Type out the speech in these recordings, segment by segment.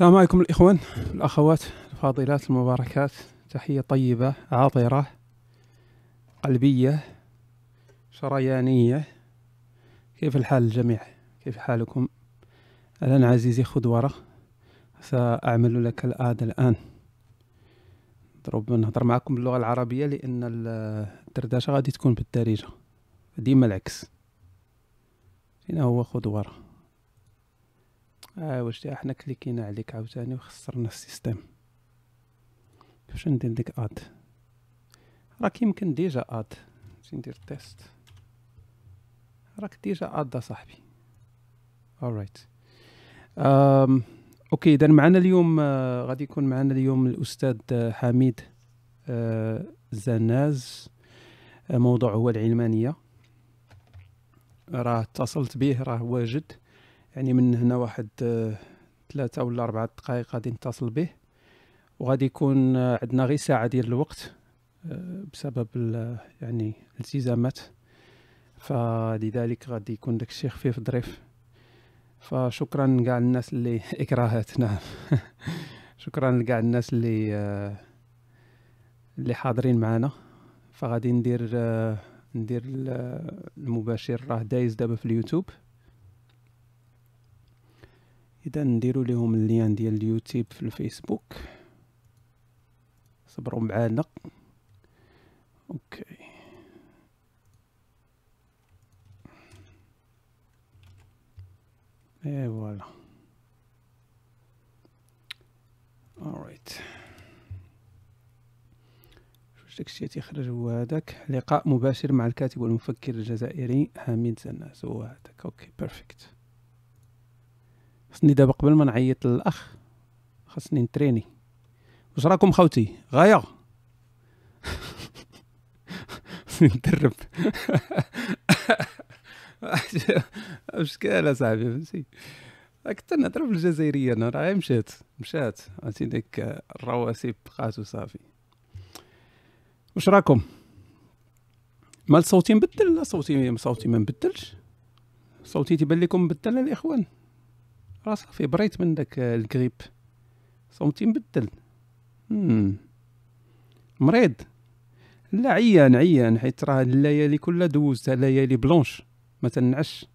السلام عليكم الإخوان الأخوات الفاضلات المباركات. تحية طيبة عاطرة قلبية شريانية. كيف الحال الجميع؟ كيف حالكم؟ الآن عزيزي خذ ورق. سأعمل لك الآد الآن. ضرب نهضر معكم باللغة العربية لأن الدردشة غادي تكون بالدارجة. ديما العكس. هنا هو خذ ورق. آه واش حنا كليكينا عليك عاوتاني وخسرنا ال system. كيفاش ندير ديك add؟ راك يمكن déjà add. ندير test. راك déjà add صاحبي. Alright um, okay اذا معنا اليوم uh, غادي يكون معنا اليوم الأستاذ حميد uh, زناز. موضوع هو العلمانية. راه اتصلت به راه واجد. يعني من هنا واحد آه، ثلاثة ولا أربعة دقائق غادي نتصل به وغادي يكون آه، عندنا غير ساعة ديال الوقت آه، بسبب يعني الالتزامات فلذلك غادي يكون داك الشيء خفيف ظريف. فشكرا لكاع الناس اللي اكراهات نعم شكرا لكاع الناس اللي اللي حاضرين معنا. فغادي ندير ندير المباشر. راه دايز دابا في اليوتيوب. اذا نديرو لهم ال lien ديال اليوتيوب في الفيسبوك. صبروا معانا. Okay. et voilà. Alright. واش داكشي تيخرج هو هذاك. لقاء مباشر مع الكاتب والمفكر الجزائري حميد زناز. هو هذاك. Okay perfect خصني دابا قبل ما نعيط للأخ خصني نتريني. واش راكم خوتي؟ غاية. ندرب واش كاين اصاحبي فهمتي؟ كنت نهضر بالجزائريه أنا راه مشات مشات. عرفتي ديك الرواسي بقات وصافي واش راكم؟ مال صوتي مبدل لا صوتي صوتي ما مبدلش؟ صوتي تيبان لكم مبدل الإخوان؟ راه صافي بريت من داك الكريب. صوتي مبدل. مريض. لا عيان عيان حيت راه الليالي كلها دوزتها ليالي بلونش. ما تنعسش.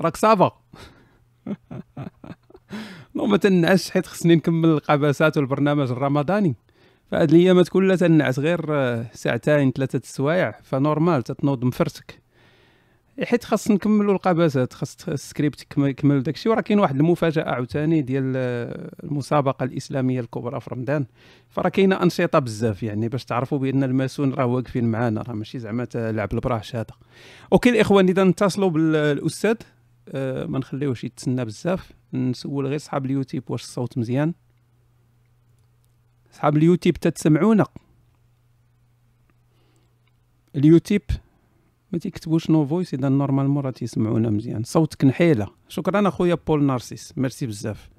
راك ça va. non ما تنعسش حيت خصني نكمل القباسات والبرنامج الرمضاني. فهاد الأيامات كلها تنعس غير ساعتين ثلاثة السوايع. ف normal تتنوض مفرتك حيت خاص نكملوا القباسات خاص السكريبت يكمل داكشي. وراه كاين واحد المفاجأة عاوتاني ديال المسابقة الإسلامية الكبرى في رمضان. فراه كاينة أنشطة بزاف يعني باش تعرفوا بأن ال maçons راه واقفين معانا راه ماشي زعما لعب البراهش هذا Okay الإخوان إذا نتصلوا بالأستاذ أه ما نخليوش يتسنى بزاف. نسول غير صحاب اليوتيوب واش الصوت مزيان. صحاب اليوتيوب تتسمعونا اليوتيوب ما تيكتبوش no voice إذا normalement راه تيسمعونا مزيان. صوتك نحيلة. شكرا أخويا بول نارسيس ميرسي بزاف.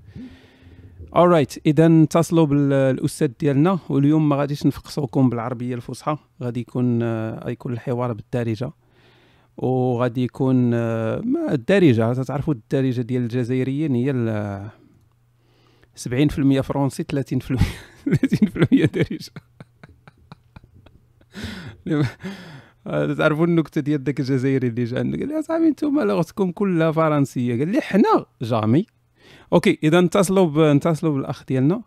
Alright إذا نتصلوا بالأستاذ ديالنا واليوم ما غاديش نفقصوكم بالعربية الفصحى. غادي يكون غيكون الحوار بالدارجة. وغادي يكون الدارجة تعرفوا الدارجة ديال الجزائريين؟ هي 70% فرونسي 30% 30% دارجة. تعرفوا النكتة ديال داك الجزائري اللي جا قال لي أصاحبي أنتم لغتكم كلها فرنسية. قال لي حنا jamais. Okay إذا نتصلوا ب... نتصلوا بالأخ ديالنا.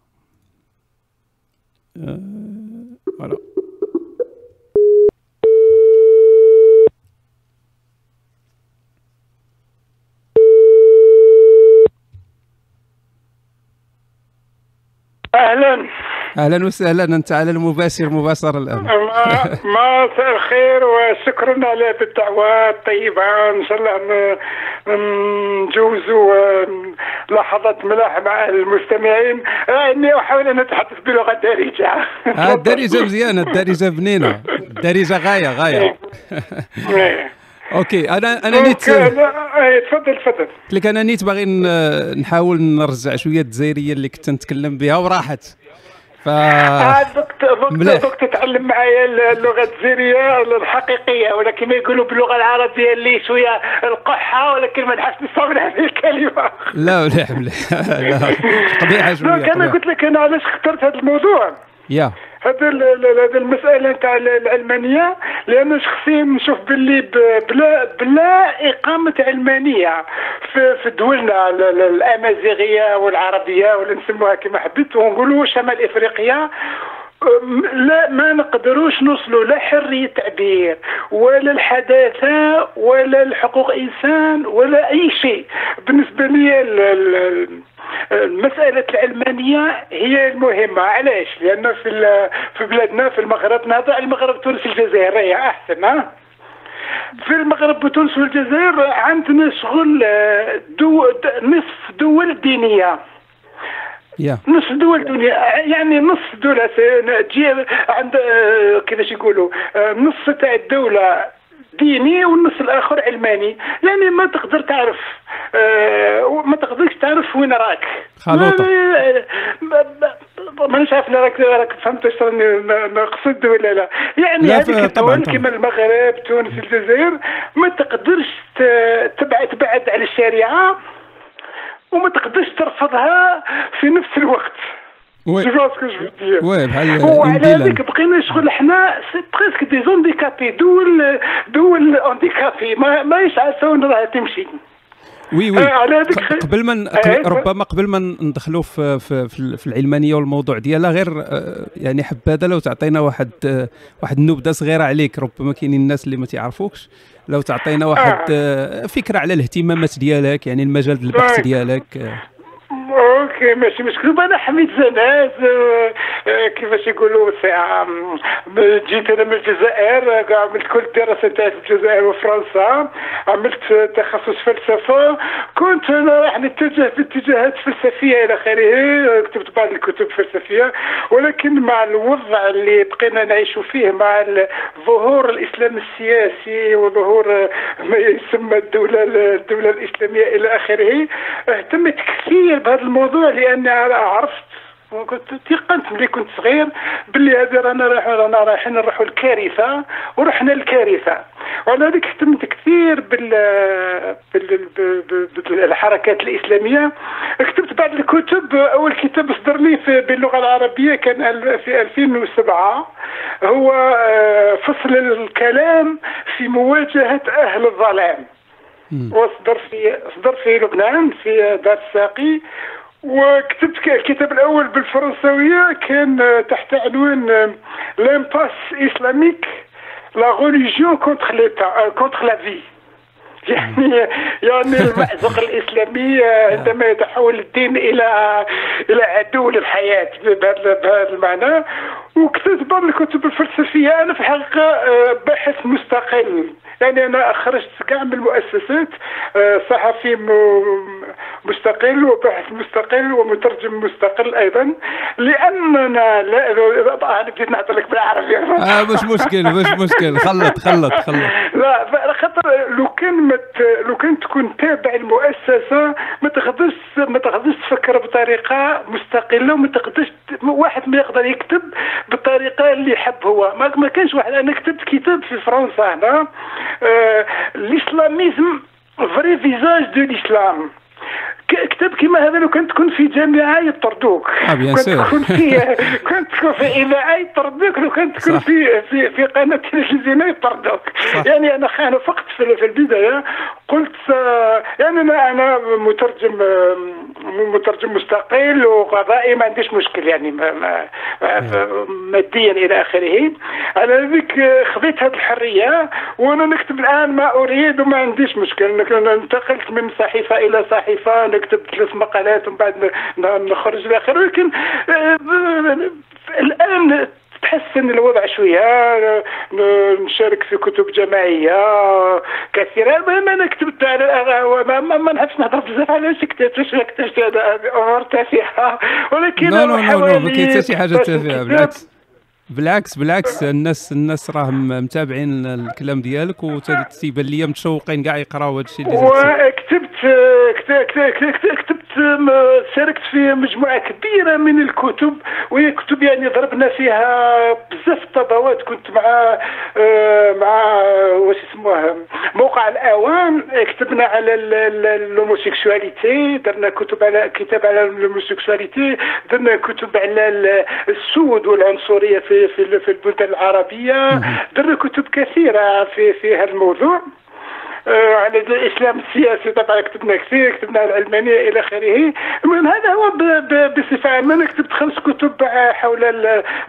فوالا. أه... أهلا. أهلا وسهلا أنت على المباشر مباشرة الآن. مساء الخير وشكرا على الدعوه الطيبة. إن شاء الله نجوزوا لحظات ملاح مع المستمعين. إني أحاول أن أتحدث بلغة دارجة. آه الدارجه مزيانة الدارجه بنينة. الدارجه غاية غاية. إيه. Okay أنا أنا نيت إيه، تفضل تفضل. قلت لك أنا نيت باغي نحاول نرجع شوية الجزائرية اللي كنت نتكلم بها وراحت. ف دوك دوك تتعلم معايا اللغة الجزائرية الحقيقية ولا كما يقولوا باللغة العربية اللي شوية القحة ولكن ما نحس نصور هذه الكلمة. لا مليح مليح. لا قبيحه شوية أنا قلت لك أنا علاش اخترت هذا الموضوع. يا. هذا المسألة نتاع العلمانيه لأن شخصيا نشوف باللي بلا بلا إقامة علمانية في, في دولنا الأمازيغية والعربية ولا نسموها كما حبيت ونقولوا شمال إفريقيا. لا ما نقدروش نوصلوا لا حرية تعبير ولا الحداثة ولا الحقوق إنسان ولا أي شيء بالنسبة لي مسألة العلمانية هي المهمة علاش؟ لأن في في بلادنا في المغرب نهضر المغرب تونس الجزائر هي أحسن ها؟ في المغرب وتونس والجزائر عندنا شغل آه، دو نصف دول دينية yeah. نص دول الدنيا يعني نص دولة تجي عند آه، كيفاش يقولوا آه، نص تاع الدولة ديني والنص الآخر علماني. يعني ما تقدر تعرف آه ما تقدرش تعرف وين راك. خلوطة. مانيش عارف راك راك فهمت اش نقصد ولا لا. يعني هذيك الدول كما المغرب تونس الجزائر ما تقدرش تبعد تبعد على الشريعة. وما تقدرش ترفضها في نفس الوقت. Oui. Oui بحال وعلى ذلك بقينا شغل حنا c'est presque des handicapés دول دول handicapés ما ماهيش عارفه راها تمشي. oui oui. آه قبل ما آه ربما قبل ما ندخلوا في, في, في العلمانية والموضوع ديالها غير آه يعني حبذا لو تعطينا واحد آه واحد النبذه صغيرة عليك ربما كاينين الناس اللي ما تعرفوش لو تعطينا واحد آه. فكرة على الاهتمامات ديالك يعني المجال البحث ديالك OK ماشي مشكل أنا حميد زناز كيفاش يقولوا جيت أنا من الجزائر عملت كل الدراسه تاعي في الجزائر وفرنسا عملت تخصص فلسفه كنت أنا راح نتجه في اتجاهات فلسفيه إلى اخره كتبت بعض الكتب الفلسفيه ولكن مع الوضع اللي بقينا نعيش فيه مع ظهور الاسلام السياسي وظهور ما يسمى الدولة الدولة الاسلاميه إلى اخره اهتمت كثير بهذا الموضوع لاني عرفت وكنت تيقنت ملي كنت صغير باللي هذه رانا رايح رانا رايحين نروحوا الكارثة ورحنا الكارثة. وعلى ذلك اهتمت كثير بال بالحركات الإسلامية. كتبت بعض الكتب أول كتاب صدر لي باللغة العربية كان في 2007 هو آه، فصل الكلام في مواجهة أهل الظلام. وصدر في صدر في لبنان في دار الساقي. وكتبت الكتاب الأول بالفرنسويه كان تحت عنوان L'impasse islamique la religion contre l'État contre la vie يعني يعني المأزق الإسلامي عندما يتحول الدين إلى إلى عدو للحياة بهذا بهذا المعنى. وكتبت بعض الكتب الفلسفية أنا في الحقيقة آه، باحث مستقل. يعني أنا خرجت كاع من المؤسسات آه، صحفي مستقل وباحث مستقل ومترجم مستقل أيضا. لأننا لا أنا بديت نعطي لك بالعربي. آه مش مشكل مش مشكل. خلط خلط خلط. لا خاطر لو كان لو كان تكون تابع المؤسسة ما تقدرش ما تقدرش تفكر بطريقة مستقلة وما تقدرش واحد ما يقدر يكتب بالطريقة اللي يحب هو. ما, ما كانش واحد. أنا كتبت كتاب في فرنسا هنا آه L'islamisme vrai visage de l'islam كتاب كيما هذا لو كنت تكون في جامعة يطردوك. آه bien كنت في كنت تكون في إذاعة يطردوك لو كنت تكون في في في قناة تلفزيونية يطردوك. يعني أنا خانفقت في, في البداية قلت يعني أنا أنا مترجم مترجم مستقل وقضائي ما عنديش مشكل يعني ما ماديا إلى آخره. على ذلك خذيت هذه الحرية وأنا نكتب الآن ما أريد وما عنديش مشكل. انتقلت من صحيفة إلى صحيفة نكتب ثلاث مقالات ومن بعد نخرج الآخر ولكن آه، الآن تحسن الوضع شوية. نشارك في كتب جماعية كثيرة. المهم أنا كتبت على ما, ما, ما نحبش نهضر بزاف على شي كتبت واش كتبت أمور تافهة. ولكن لا لا لا ما كاين حتى شي حاجة تافهة بالعكس. بالعكس بالعكس الناس الناس راهم متابعين الكلام ديالك وتيبان لي متشوقين كاع يقراو هذا الشيء اللي وكتبت كتبت شاركت في مجموعة كبيرة من الكتب وهي كتب يعني ضربنا فيها بزاف الطابوات كنت مع آه، مع واش اسموها موقع الأوان كتبنا على l'homosexualité درنا كتب على كتاب على l'homosexualité درنا كتب على السود والعنصرية في في البلدان العربية. درنا كتب كثيرة في في هذا الموضوع. على الاسلام السياسي طبعا كتبنا كثير كتبنا العلمانيه إلى آخره. المهم هذا هو بصفة عامة. أنا كتبت خمس كتب حول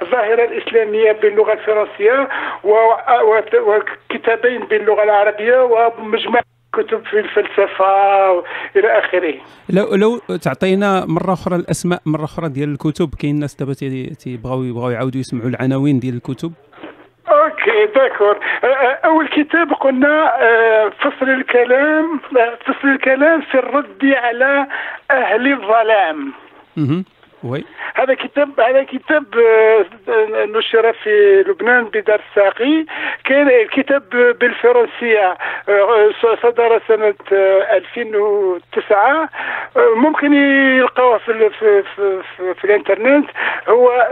الظاهرة الإسلامية باللغة الفرنسية وكتابين باللغة العربية ومجموعة كتب في الفلسفة إلى آخره. لو لو تعطينا مرة أخرى الأسماء مرة أخرى ديال الكتب كاين الناس دابا تيبغاو يبغاو يعاودوا يسمعوا العناوين ديال الكتب؟ OK d'accord. أول كتاب قلنا فصل الكلام فصل الكلام في الرد على أهل الظلام. oui. هذا كتاب هذا كتاب نشر في لبنان بدار الساقي كان الكتاب بالفرنسية صدر سنة 2009 ممكن يلقاوه في في, في, في, في الإنترنت. هو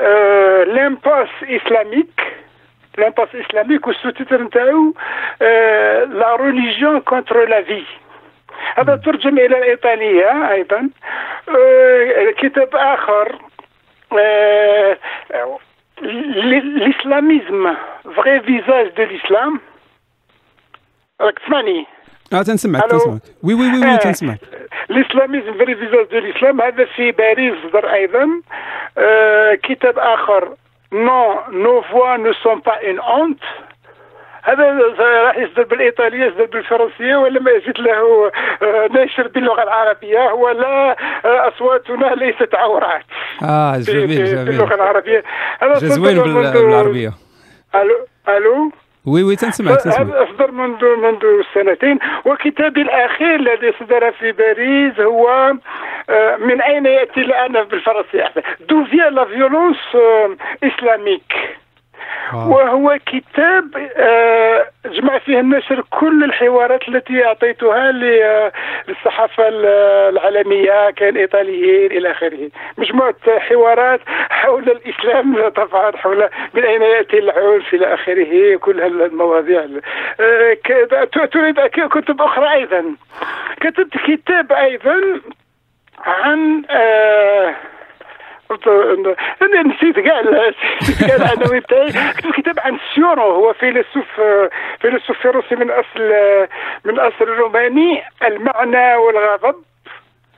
L'impasse islamique. L'impasse islamique وال sous-titre نتاعو la religion contre la vie هذا ترجم إلى الايطاليه أيضا كتاب اخر L'islamisme vrai visage de l'islam راك تسمعني آه تنسمعك تنسمعك oui oui oui, oui تنسمعك L'islamisme vrai visage de l'islam هذا في باريس صدر أيضا آه كتاب اخر non, nos voix ne sont pas une honte. هذا راح يصدر بالايطاليه يصدر بالفرنسيه ولا ما يزيد له ناشر باللغة العربية هو لا أصواتنا ليست عورات. آه جميل جميل. باللغة العربية. هذا زوين بالعربية. ألو ألو؟ oui oui تنسمعك تنسمعك أصدر منذ منذ سنتين وكتابي الأخير الذي صدر في باريس هو من أين يأتي الآن بالفرنسية؟ D'où vient la violence islamique وهو كتاب جمع فيه النشر كل الحوارات التي أعطيتها للصحافة العالمية كان إيطاليين إلى آخره. مجموعة حوارات حول الإسلام طبعا حول من أين يأتي العنف إلى آخره كل المواضيع تريد كتب أخرى أيضا. كتبت كتاب أيضا عن آه أنا نسيت كاع العناوين تاعي كتب كتاب عن سيورو هو فيلسوف فيلسوف روسي من اصل من أصل روماني المعنى والغضب.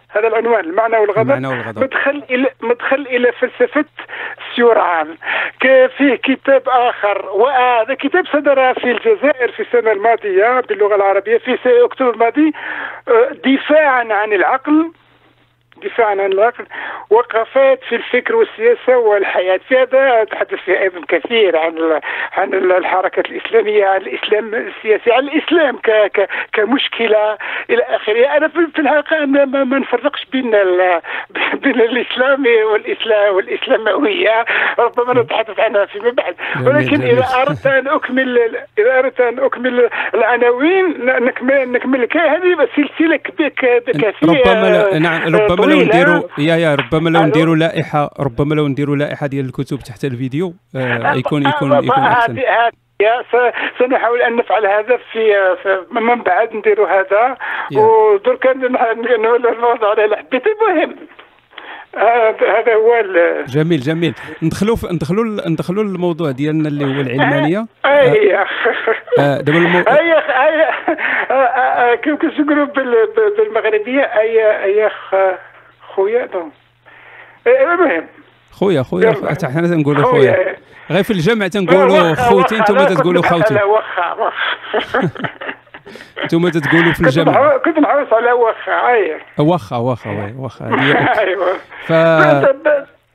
هذا العنوان المعنى والغضب, المعنى والغضب. مدخل إلى مدخل إلى فلسفة سيوران. فيه كتاب آخر. وهذا كتاب صدر في الجزائر في السنة الماضية باللغة العربية في أكتوبر الماضي دفاعا عن العقل. دفاعا عن العقل وقفات في الفكر والسياسة والحياة. في هذا تحدث فيه أيضا كثير عن عن الحركه الإسلامية عن الإسلام السياسي عن الإسلام ك ك كمشكلة إلى آخره. أنا في الحقيقة ما, ما نفرقش بين بين الإسلام والإسلام والإسلاموية. ربما نتحدث عنها فيما بعد. ولكن إذا أردت أن أكمل إذا أردت أن أكمل العناوين نكمل نكمل هذه سلسلة كثيره ربما نعم ربما لو نديروا يا يا ربما لو نديروا لائحه ربما لو نديروا لائحة ديال الكتب تحت الفيديو آه يكون يكون يكون أحسن. سنحاول أن نفعل هذا في, من بعد نديروا هذا. ودرك الموضوع اللي حبيت المهم هذا هو جميل جميل. ندخلوا ندخلوا ندخلوا للموضوع ديالنا اللي هو العلمانية. اي دابا المو... اي كيف كنقولوا بالمغربية؟ اي اي خويا المهم. خويا خويا حنا تنقولوا خويا. غير في الجمع تنقولوا خوتي أنتم تقولوا خوتي. واخا واخا. أنتم تقولوا في الجمع. كنت نحرص على واخا اي واخا واخا واخا. أيوه.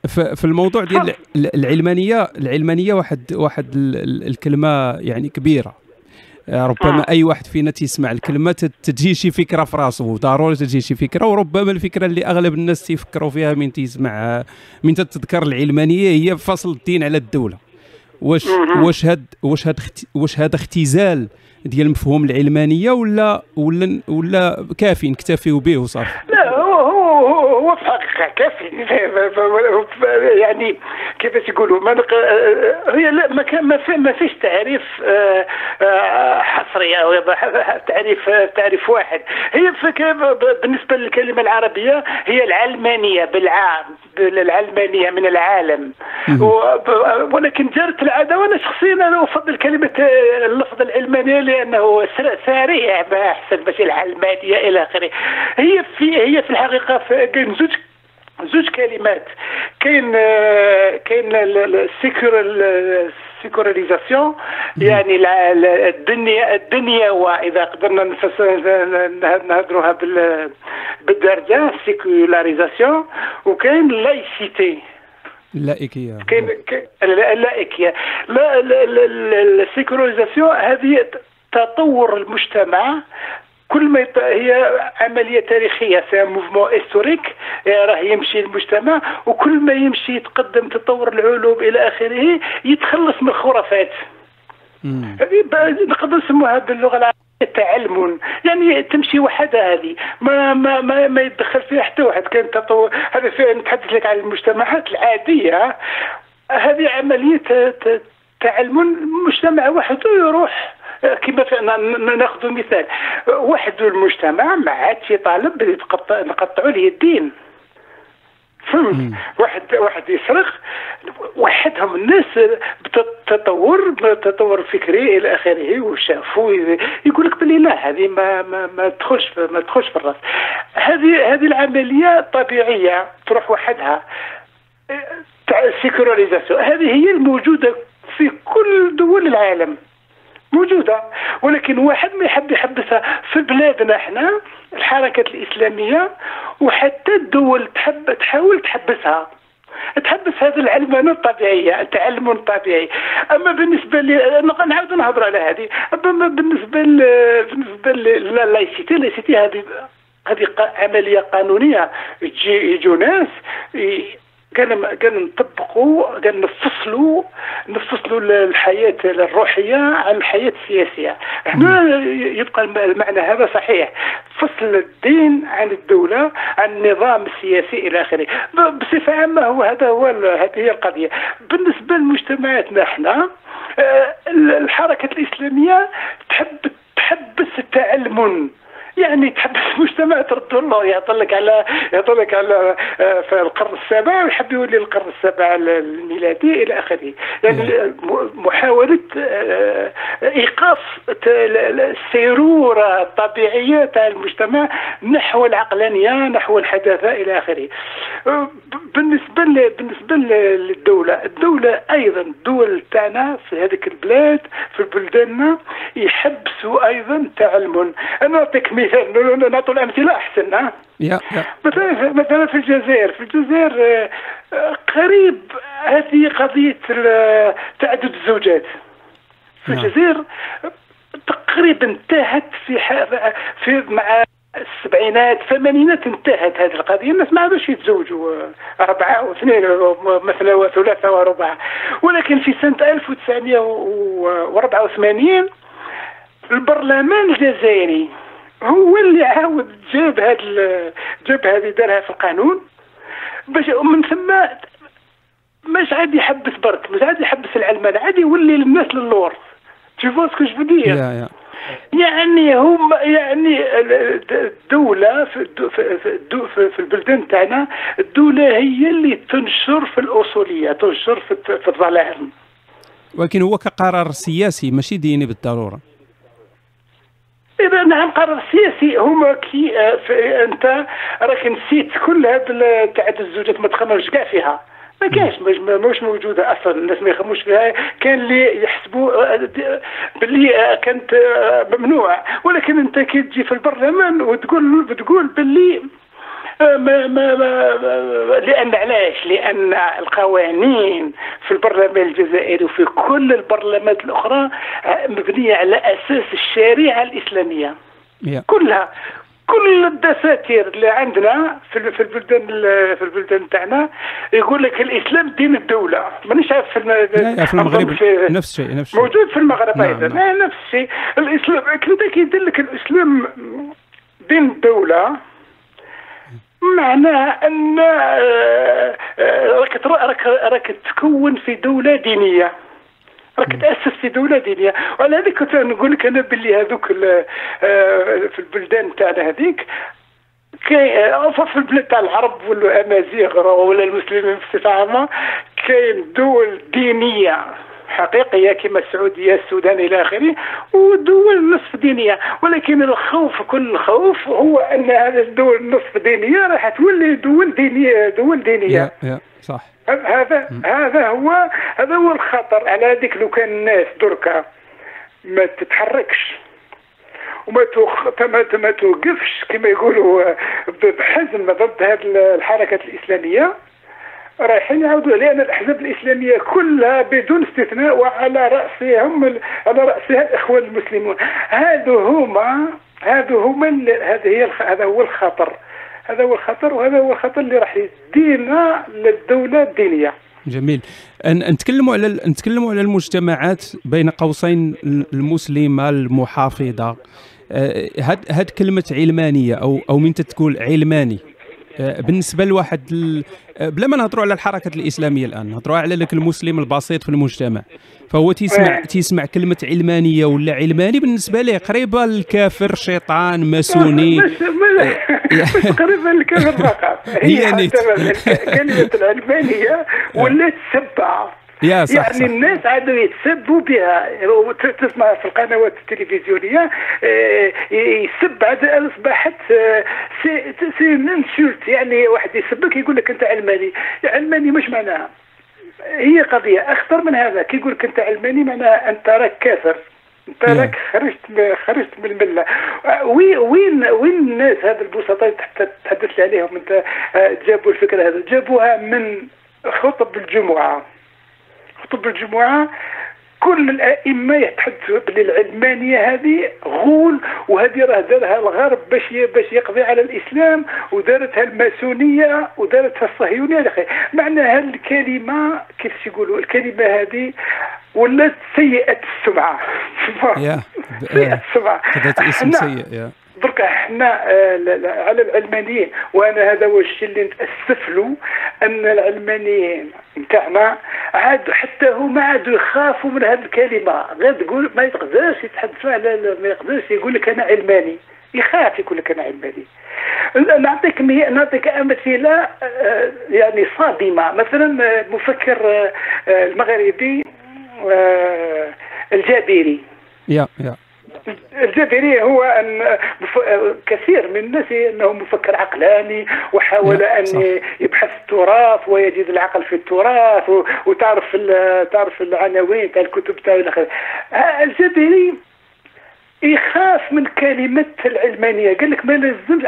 ف في الموضوع ديال العلمانية العلمانية واحد واحد الكلمة يعني كبيرة. ربما أي واحد فينا تيسمع الكلمة تجي شي فكرة في راسه ضروري تجي شي فكرة. وربما الفكرة اللي أغلب الناس تيفكروا فيها من تيسمع من تتذكر العلمانية هي فصل الدين على الدولة. واش واش هاد واش هاد واش هذا اختزال ديال مفهوم العلمانية ولا ولا ولا كافي نكتفيو به وصافي؟ لا هو هو هو في الحقيقة كافي. يعني كيف يقولوا ما نق... هي لا ما كان ما, في ما فيش تعريف آه، آه، حصري أو تعريف تعريف واحد. هي بالنسبة للكلمة العربية هي العلمانية بالعام. العلمانيه من العالم. ولكن جرت العادة وأنا شخصيا أنا أفضل كلمة اللفظ العلمانية لأنه سريع ما احسن باش العلمانية إلى آخره. هي في هي في الحقيقة كاين زوج زوج كلمات. كاين كاين السيكوراليزاسيون يعني الدنيوة الدنيوة واذا قدرنا نهضروها بالدرجه sécularisation وكاين laïcité اللائكية كاين اللائكية la sécularisation هذه تطور المجتمع كل ما يط... هي عملية تاريخية فيها mouvement historique راه يمشي المجتمع وكل ما يمشي يتقدم تطور العلوم إلى آخره يتخلص من الخرافات. نقدر نسموها باللغة العربية تعلم. يعني تمشي وحدها هذه. ما ما ما, ما يتدخل فيها حتى واحد. كان تطور هذا نتحدث لك عن المجتمعات العادية. هذه عملية تعلم مجتمع واحد يروح كما ناخذ مثال. واحد المجتمع ما عادش يطالب نقطعوا له الدين. فهمت؟ واحد واحد يسرق وحدهم الناس بتطور تطور فكري إلى آخره وشافوا يقول لك بلي لا هذه ما ما ما تدخلش ما تدخلش في الرأس. هذه هذه العملية طبيعية تروح وحدها. تاع هذه هي الموجودة في كل دول العالم. موجودة. ولكن واحد ما يحب يحبسها في بلادنا إحنا الحركة الإسلامية وحتى الدول تحب تحاول تحبسها. تحبس هذه العلمانة الطبيعية التعلم الطبيعي أما بالنسبة لي نعاود نهضر على هذه. أما بالنسبة ل... بالنسبة للايسيتي اللايسيتي هذه هذه عملية قانونية. يجوا ناس كان كان نطبقوا كان نفصلوا نفصلوا الحياة الروحية عن الحياة السياسية. هنا يبقى المعنى هذا صحيح. فصل الدين عن الدولة عن النظام السياسي إلى آخره. بصفة عامة هو هذا هو هذه هي القضية. بالنسبة لمجتمعاتنا إحنا آه، الحركة الإسلامية تحب تحبس التعلم يعني تحب المجتمع ترد له يعطي لك على يعطي لك على آه، في القرن السابع ويحب يولي القرن السابع الميلادي إلى آخره. يعني محاولة آه، إيقاف السيرورة الطبيعية تاع المجتمع نحو العقلانية نحو الحداثة إلى آخره. بالنسبة بالنسبة للدولة الدولة أيضا الدول تاعنا في هذيك البلاد في بلداننا يحبسوا أيضا تعلم أنا نعطيك مثال نعطوا الأمثلة أحسن ها؟ مثلا مثلا في الجزائر. في الجزائر آه، قريب هذه قضية تعدد الزوجات. في نعم. الجزائر تقريبا انتهت في في مع السبعينات الثمانينات انتهت هذه القضية. الناس ما عادوش يتزوجوا أربعة واثنين مثلا وثلاثة ورباع ولكن في سنة 1984 البرلمان الجزائري هو اللي عاود جاب هذا جاب هذه دارها في القانون باش من ثم مش عاد يحبس برك مش عاد يحبس العلمان عاد يولي للناس للور. تشوف ce que je veux dire يعني هم يعني الدولة في في في البلدان تاعنا الدولة هي اللي تنشر في الأصولية تنشر في في الظلام ولكن هو كقرار سياسي ماشي ديني بالضرورة. إذا نعم قرار سياسي. هما كي آه، أنت راك نسيت كل هذا تاع الزوجات ما تخمرش كاع فيها. ما كانش مش موجودة أصلا. الناس ما يخموش فيها. كان اللي يحسبوا آه، باللي آه، كانت ممنوع ولكن أنت كي تجي في البرلمان وتقول بتقول باللي ما ما ما لأن علاش؟ لأن القوانين في البرلمان الجزائري وفي كل البرلمانات الأخرى مبنية على أساس الشريعة الإسلامية yeah. كلها كل الدساتير اللي عندنا في في البلدان في البلدان تاعنا يقول لك الإسلام دين الدولة مانيش عارف في, في المغرب نفس الشيء نفس الشيء موجود في المغرب أيضا نعم. نفس الشيء الاسلام كنت كيدير لك الإسلام دين الدولة معناه أن آه، آه، راك راك راك تكون في دولة دينية. راك تأسس في دولة دينية. وعلى هذيك كنت نقول لك أنا باللي هذوك آه، في البلدان تاعنا هذيك كاين في البلاد تاع العرب ولا الامازيغ ولا المسلمين بصفة عامة كاين دول دينية. حقيقية كما السعودية السودان إلى آخره ودول نصف دينية. ولكن الخوف كل الخوف هو أن هذه الدول النصف دينية راح تولي دول دينية دول دينية. يا صح. هذا هذا هو هذا هو الخطر. على هذيك لو كان الناس دركا ما تتحركش وما ما توقفش كما يقولوا بحزم ضد هذه الحركات الإسلامية. رايحين يعودوا لأن الأحزاب الإسلامية كلها بدون استثناء وعلى رأسهم على رأسها الإخوان المسلمون. هذو هما هذو هما هذا هي هذا هو الخطر. هذا هو الخطر وهذا هو الخطر اللي راح يدينا للدولة الدينية. جميل. نتكلموا على نتكلموا على المجتمعات بين قوسين المسلمة المحافظة. آه، هاد هاد كلمة علمانية أو أو من تقول علماني؟ بالنسبة لواحد آه، بلا ما نهضروا على الحركة الإسلامية الآن نهضروا على لك المسلم البسيط في المجتمع. فهو تيسمع. تيسمع كلمة علمانية ولا علماني بالنسبة ليه؟ قريبة للكافر شيطان ماسوني. قريبة للكافر فقط. هي كلمة العلمانية ولات سبه يا صح يعني صح. الناس عادوا يتسبوا بها. تسمع في القنوات التلفزيونية آه، يسب عاد أصبحت آه، سي ننسولت يعني واحد يسبك يقول لك أنت علماني. علماني مش معناها. هي قضية. أخطر من هذا. كي يقول لك أنت علماني معناها أنت راك كافر. أنت راك خرجت خرجت من الملة. آه، وين وين وين الناس هذا البسطاء اللي تحدثت عليهم؟ أنت جابوا الفكرة هذه. جابوها من خطب الجمعة. خطب الجمعة كل الأئمة يتحدثوا بلي العلمانية هذه غول وهذه راه دارها الغرب باش باش يقضي على الإسلام ودارتها الماسونية ودارتها الصهيونية. إلى اخره معنى هذه الكلمة كيف يقولوا؟ الكلمة هذه ولات سيئة السمعة. سيئة السمعة. اسم سيء درك إحنا آه، على العلمانيين. وأنا هذا هو الشيء اللي نتاسف له أن العلمانيين نتاعنا عاد حتى هما عادوا يخافوا من هذه الكلمة. غير تقول ما يقدرش يتحدثوا على ما يقدرش يقول لك أنا علماني. يخاف يقول لك أنا علماني. نعطيك نعطيك أمثلة آه، يعني صادمة. مثلا آه، مفكر المغربي الجابري. يا يا. الجابري هو أن كثير من الناس إنه مفكر عقلاني وحاول أن. يبحث التراث ويجد العقل في التراث وتعرف تعرف العناوين تاع الكتب تاع إلى الجابري يخاف من كلمة العلمانية. قال لك ما لازم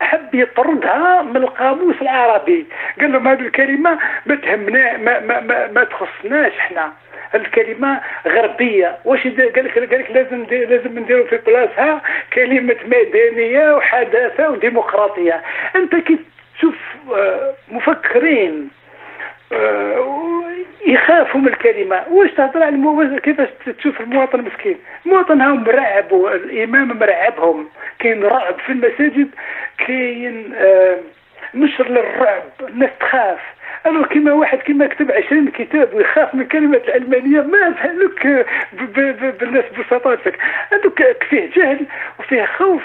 حب يطردها من القاموس العربي. قال لهم هذه الكلمة ما تهمنا ما, ما, ما, ما تخصناش إحنا. الكلمة غربية. واش قال لك قال لك لازم دي لازم نديروا في بلاصها كلمة مدنيه وحداثة وديمقراطية. أنت كي تشوف آه، مفكرين آه، يخافوا من الكلمة واش تهضر على المو... كيفاش تشوف المواطن مسكين المواطن هاهم مرعب الامام مرعبهم. كاين رعب في المساجد كاين آه، نشر للرعب الناس تخاف أنا كما واحد كما كتب 20 كتاب ويخاف من كلمة العلمانية ما لك بالناس ببساطه هذوك فيه جهل وفيه خوف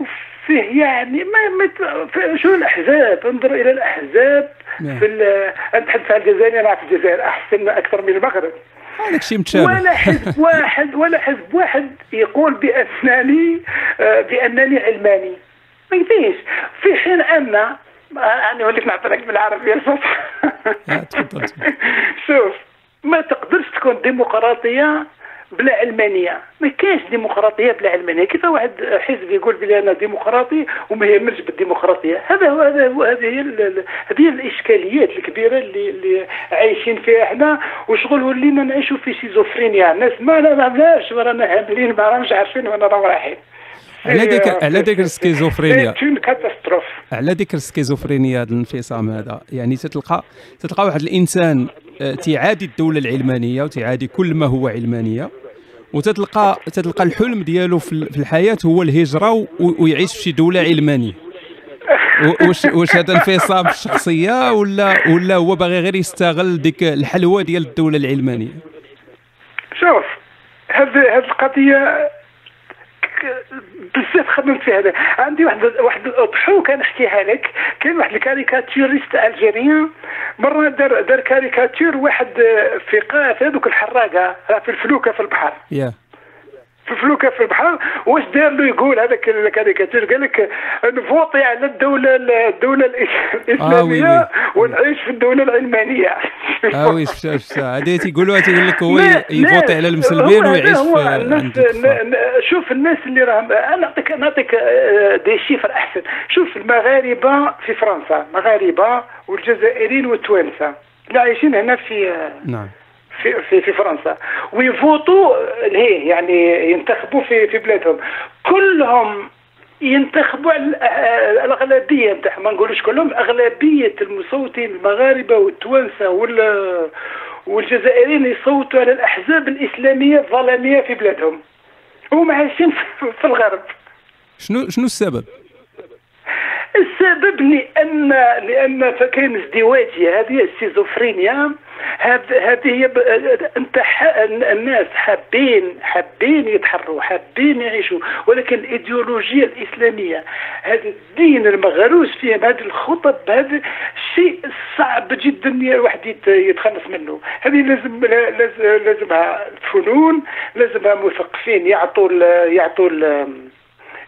وفيه يعني ما, ما شو الأحزاب؟ انظر إلى الأحزاب نعم. في نتحدث عن الجزائر أنا في الجزائر أحسن أكثر من المغرب. هذاك شيء متشابه. ولا حزب واحد ولا حزب واحد يقول بانني آه، بأنني علماني. ما يفيش في حين ان يعني وليت نعطيك بالعربيه الفصحى تفضل شوف ما تقدرش تكون ديمقراطيه بلا علمانيه ما كاينش ديمقراطيه بلا علمانيه كيف واحد حزب يقول بلي أنا ديمقراطي وما يهمش بالديمقراطيه هذا هو هذا هو هذه هي هذه الاشكاليات الكبيره اللي اللي عايشين فيها إحنا وشغل ولينا نعيشوا في شيزوفرينيا الناس ما نعرفناش رانا هاملين ما راهمش عارفين وين راهم رايحين على ذيك على ذيك السكيزوفرينيا catastrophe على ذيك السكيزوفرينيا هذا الانفصام هذا. يعني تتلقى تتلقى واحد الإنسان آه، تيعادي الدولة العلمانية وتيعادي كل ما هو علمانية وتتلقى تتلقى الحلم ديالو في الحياة هو الهجرة ويعيش في شي دولة علمانية. واش واش هذا انفصام الشخصية ولا ولا هو باغي غير يستغل ديك الحلوه ديال الدولة العلمانية؟ شوف هذه هذه القضية بزاف خدمت فيها هذا. عندي واحد واحد الضحوك نحكيها لك. كاين واحد ال caricaturiste algérien. مرة دار دار كاريكاتور واحد في قاف هذوك الحراقة في الفلوكة في البحر. yeah. في فلوكة في البحر واش دار له يقول هذاك الكاريكاتير قال لك نفوطي على الدولة الدولة الإسلامية آه ونعيش في الدولة العلمانية. آه وي شفت شفت. هذه تيقولوها تيقول لك هو يفوطي على المسلمين ويعيش في الناس شوف الناس اللي راهم أنا نعطيك نعطيك دي شيفر أحسن. شوف المغاربة في فرنسا المغاربة والجزائريين والتوانسة اللي عايشين هنا في نعم. في في, في فرنسا. ويفوتوا هي يعني ينتخبوا في في بلادهم. كلهم ينتخبوا الأغلبية نتاع ما نقولوش كلهم أغلبية المصوتين المغاربة والتوانسة وال والجزائريين يصوتوا على الأحزاب الإسلامية الظلامية في بلادهم. هم عايشين في الغرب. شنو شنو السبب؟ السبب لأن لأن كاين ازدواجيه هذه السيزوفرينيا هذه أنت الناس حابين حابين يتحروا حابين يعيشوا ولكن الايديولوجيا الإسلامية هذا الدين المغروس فيهم هذه الخطب هذا شيء صعب جدا الواحد يتخلص منه. هذه لازم لازمها الفنون لازمها مثقفين يعطوا يعطوا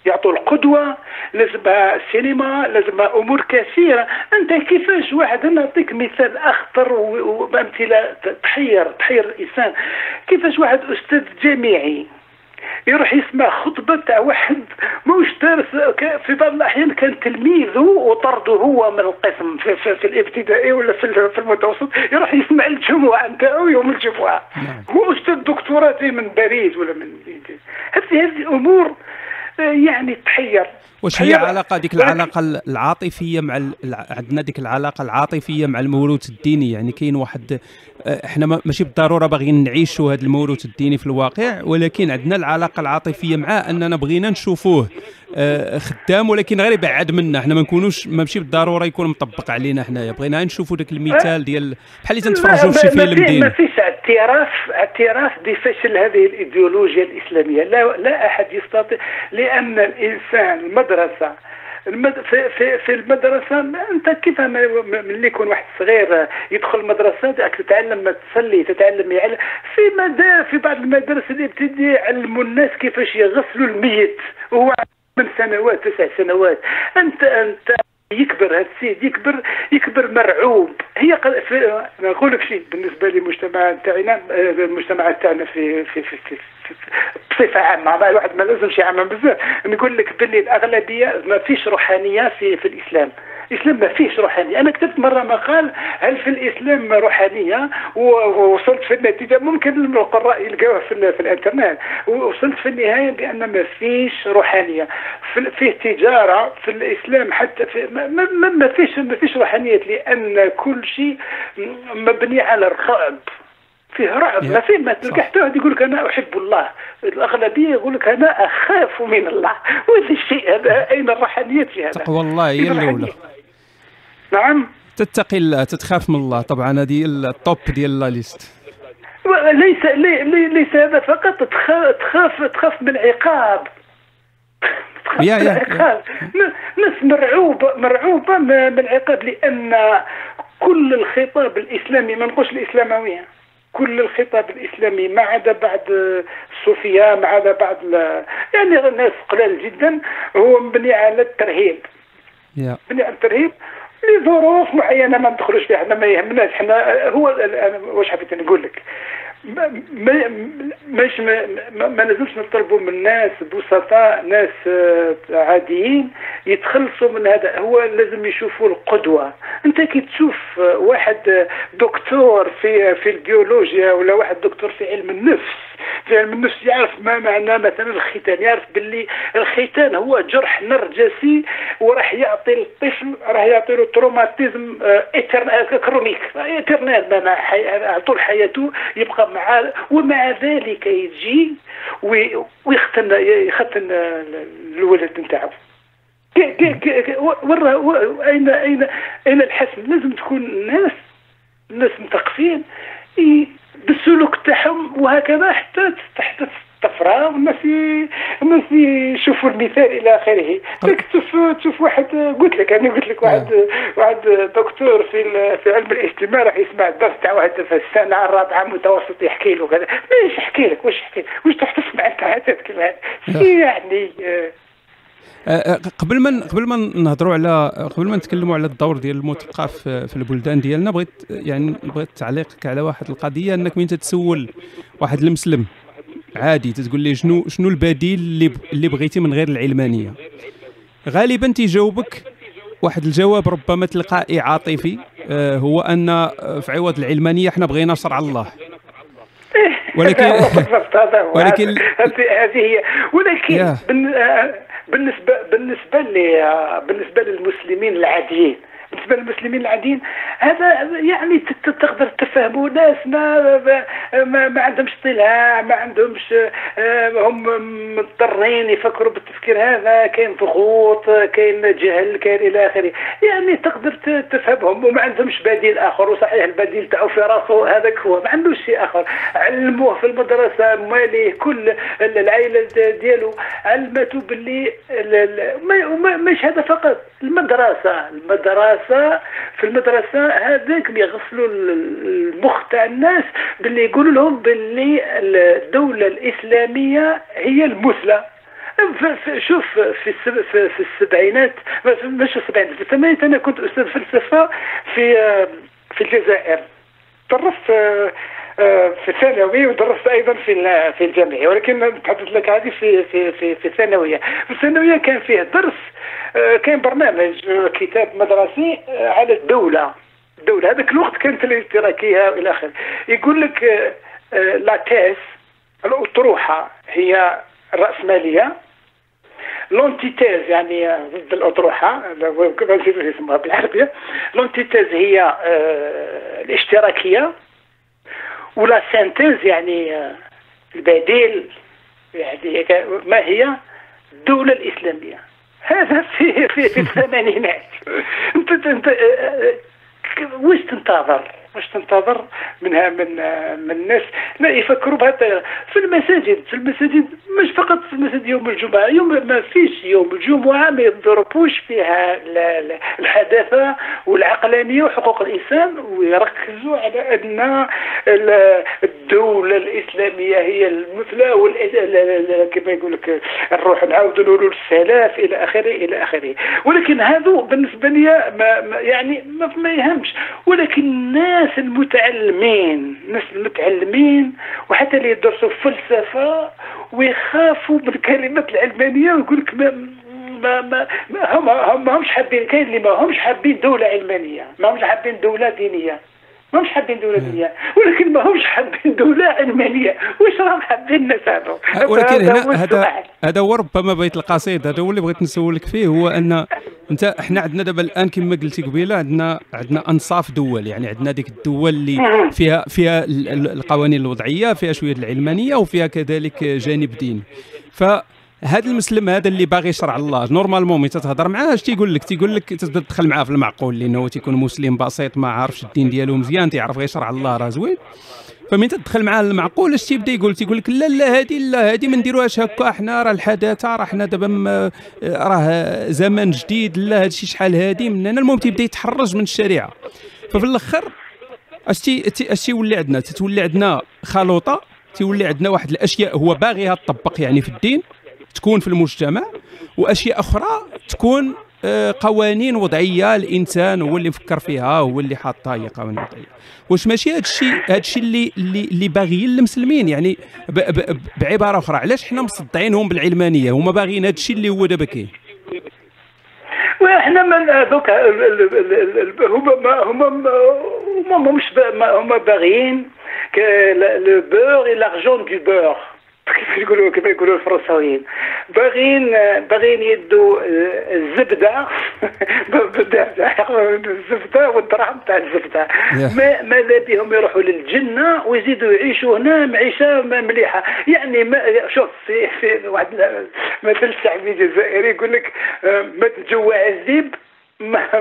يعطوا القدوة لازمها السينما لازمها أمور كثيرة. أنت كيفاش واحد نعطيك مثال أخطر وأمثلة تحير تحير الإنسان؟ كيفاش واحد أستاذ جامعي يروح يسمع خطبة تاع واحد موش دارس في بعض الأحيان كان تلميذه وطرده هو من القسم في, في, في الابتدائي ولا في, في المتوسط يروح يسمع الجمعة نتاعو يوم الجمعة. نعم. هو أستاذ دكتوراه من باريس ولا من هذه هذه أمور يعني تحير. واش هي علاقة ديك العلاقة العاطفية مع عندنا ديك العلاقة العاطفية مع الموروث الديني؟ يعني كاين واحد آه، إحنا ماشي بالضرورة باغيين نعيشوا هذا الموروث الديني في الواقع ولكن عندنا العلاقة العاطفية معاه أننا بغينا نشوفوه آه، خدام ولكن غير يبعد منا. إحنا ما نكونوش ماشي بالضرورة يكون مطبق علينا حنايا. بغينا نشوفوا ذاك المثال ديال بحال اللي تنتفرجوا في شي فيلم ديني. ما فيش اعتراف اعتراف بفشل هذه الإيديولوجيا الإسلامية. لا لا أحد يستطيع لأن الإنسان المدرسة المد... في, في, في المدرسة أنت كيف ملي يكون واحد صغير يدخل المدرسة تتعلم تصلي تتعلم يعلم في مدى في بعض المدارس الابتدائية يعلموا الناس كيفاش يغسلوا الميت. وهو من سنوات تسع سنوات. أنت أنت يكبر هذا السيد يكبر يكبر مرعوب. هي نقول لك شيء بالنسبة للمجتمع تاعنا المجتمع تاعنا في في في, في, في بصفة عامة الواحد ما لازمش يعمم بزاف. نقول لك باللي الأغلبية ما فيش روحانية في في الإسلام. الإسلام ما فيهش روحانية. أنا كتبت مرة مقال هل في الإسلام روحانية؟ ووصلت في النتيجة ممكن القراء يلقاوها في, في الإنترنت. ووصلت في النهاية بأن ما فيش روحانية. فيه تجارة في الإسلام حتى في ما, ما, ما فيش ما فيش روحانية لأن كل شيء مبني على الرعب. فيه رعب. ما فيه ما تلقى حتى واحد يقول لك أنا أحب الله. الأغلبية يقول لك أنا أخاف من الله. وهذا الشيء هذا أين الروحانية في هذا؟ تقوى الله هي الاولى نعم. تتقي الله تتخاف من الله. طبعا هذه التوب ديال لا ليست. ليس ليس هذا فقط. تخاف تخاف تخاف من العقاب. يا يا ناس مرعوبة مرعوبة من العقاب لأن كل الخطاب الإسلامي ما نقولش الإسلاموية كل الخطاب الإسلامي ما عدا بعد الصوفية ما عدا بعد يعني الناس قلال جدا هو مبني على الترهيب. مبني على الترهيب. لظروف معينة ما ندخلوش فيها إحنا ما يهمناش. إحنا هو أنا واش حبيت نقول لك؟ ما مش ما, ما نزلش نطلبوا من الناس بسطاء ناس آه، عاديين يتخلصوا من هذا. هو لازم يشوفوا القدوة. انت كي تشوف واحد دكتور في في البيولوجيا ولا واحد دكتور في علم النفس في علم النفس يعرف ما معنى مثلا الختان يعرف باللي الختان هو جرح نرجسي وراح يعطي الطفل راح يعطي له تروماتيزم chronique éternelle طول حياته يبقى مع ومع ذلك يجي ويختن يختن الولد نتاعو. اين اين أين الحسم لازم تكون الناس الناس مثقفين بالسلوك تاعهم وهكذا حتى حتى الطفره والناس الناس يشوفوا المثال إلى آخره. تشوف تشوف واحد قلت لك أنا قلت لك واحد واحد دكتور في في علم الاجتماع راح يسمع الدرس تاع واحد في السنة الرابعة متوسط يحكي له كذا. إيش يحكي لك؟ واش يحكي واش تروح تسمع أنت؟ حاجات كيما يعني. أه، أه، قبل ما قبل ما نهضروا على قبل ما نتكلموا على الدور ديال المثقف في البلدان ديالنا بغيت يعني بغيت تعليقك على واحد القضية أنك وين تتسول واحد المسلم. عادي. تقول لي شنو شنو البديل اللي اللي بغيتي من غير العلمانية؟ غالبا تيجاوبك واحد الجواب ربما تلقائي عاطفي أه، هو أن في عوض العلمانية إحنا بغينا شرع الله. ولكن ولكن هذه هي. ولكن بالنسبة بالنسبة بالنسبة للمسلمين العاديين بالنسبة للمسلمين العاديين هذا يعني تقدر تفهموا ناس ما ما, ما عندهمش طلاع ما عندهمش آه، هم مضطرين يفكروا بالتفكير هذا. كاين ضغوط كاين جهل كاين إلى آخره. يعني تقدر تفهمهم. وما عندهمش بديل آخر. وصحيح البديل تاعو في راسه هذاك هو. ما عندوش شيء آخر. علموه في المدرسة ماليه كل العائلة ديالو. علمته باللي مش هذا فقط. المدرسة. المدرسة في المدرسة هذاك يغسلوا المخ تاع الناس باللي يقولوا لهم باللي الدولة الإسلامية هي المثلى. شوف في في السبعينات مش في السبعينات في الثمانينات أنا كنت أستاذ فلسفة في في الجزائر. درست في الثانوي ودرست أيضا في في الجامعة ولكن نتحدث لك هذه في في في في الثانوية. في الثانوية كان فيه درس كان برنامج كتاب مدرسي على الدولة. الدولة هذاك الوقت كانت الاشتراكية والى آخره. يقول لك la thèse الأطروحة هي الراسماليه l'antithèse يعني ضد الأطروحة كما اسمها بالعربية. l'antithèse هي الاشتراكية. و la synthèse يعني البديل يعني ما هي؟ الدولة الإسلامية. هذا في في, في الثمانينات. انت انت وش تنتظر؟ واش تنتظر منها من من الناس. لا يفكروا بهذا في المساجد. في المساجد مش فقط في المساجد يوم الجمعة. يوم ما فيش يوم. الجمعة ما يضربوش فيها الحداثة والعقلانية وحقوق الإنسان ويركزوا على أن الدولة الإسلامية هي المثلى كما يقول لك نروح نعاودوا له السلاف إلى آخره إلى آخره. ولكن هذا بالنسبة لي ما يعني ما يهمش. ولكن الناس الناس المتعلمين الناس المتعلمين وحتى اللي يدرسوا فلسفة ويخافوا من الكلمات العلمانية ويقول لك ما ما هم هم همش حابين كاين اللي ما همش حابين دولة علمانية ما همش حابين دولة دينية. ما همش حابين دولة دينية ولكن ما همش حابين دولة علمانية واش راهم حابين الناس هذو ولكن هنا هذا هذا هو ربما بيت القصيد. هذا هو اللي بغيت نسولك فيه هو أن أنت إحنا عندنا دابا الآن كما قلتي قبيلة عندنا عندنا أنصاف دول. يعني عندنا ديك الدول اللي فيها فيها القوانين الوضعية فيها شوية العلمانية وفيها كذلك جانب ديني. ف هذا المسلم هذا اللي باغي يشرع الله. normalement ملي تتهضر معاه اش تيقول لك؟ تيقول لك تبدا تدخل معاه في المعقول لأنه تيكون مسلم بسيط ما عارفش الدين ديالو مزيان تيعرف غير يشرع الله راه زوين. فمن تدخل معاه المعقول اش تيبدا يقول؟ تيقول لك لا لا هذه لا هذه ما نديروهاش هكا حنا راه الحداثة راه حنا دابا راه زمن جديد لا هذا الشيء شحال هادي من هنا المهم تيبدا يتحرج من الشريعة. ففي الأخر اش تي اش تيولي عندنا؟ تتولي عندنا خلوطة تيولي عندنا واحد الأشياء هو باغيها تطبق يعني في الدين تكون في المجتمع وأشياء أخرى تكون آه، قوانين وضعية الإنسان هو اللي فكر فيها هو اللي حاطها هي قوانين وضعية. واش ماشي هذا الشيء هذا الشيء اللي اللي, باغيين المسلمين؟ يعني ب ب بعبارة أخرى علاش حنا مصدعينهم بالعلمانية؟ هما باغيين هذا الشيء اللي هو دابا كاين. إحنا من هذوك هما هما هما مش هما باغيين le beurre et l'argent du beurre كيف يقولوا كيف يقولوا الفرنساويين. باغيين باغيين يدوا الزبدة. الزبدة والدراهم تاع الزبدة. ما ماذا بهم يروحوا للجنة ويزيدوا يعيشوا هنا معيشة مليحة. يعني ما شوف في, في واحد مثل شعبي جزائري يقول لك ما تجوع الذيب ما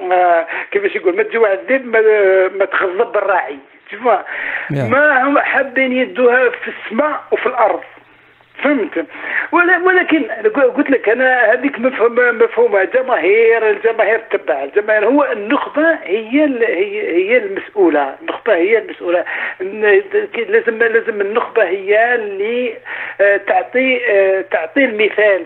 ما كيفاش يقول؟ ما تجوع الذيب ما, ما تخضب تشوفوا ما هم حابين يدوها في السماء وفي الأرض. فهمت؟ ولكن قلت لك أنا هذيك مفهومه مفهومة. جماهير الجماهير تبع الجماهير هو النخبة هي هي هي المسؤولة. النخبة هي المسؤولة. لازم لازم النخبة هي اللي آه، تعطي آه، تعطي المثال.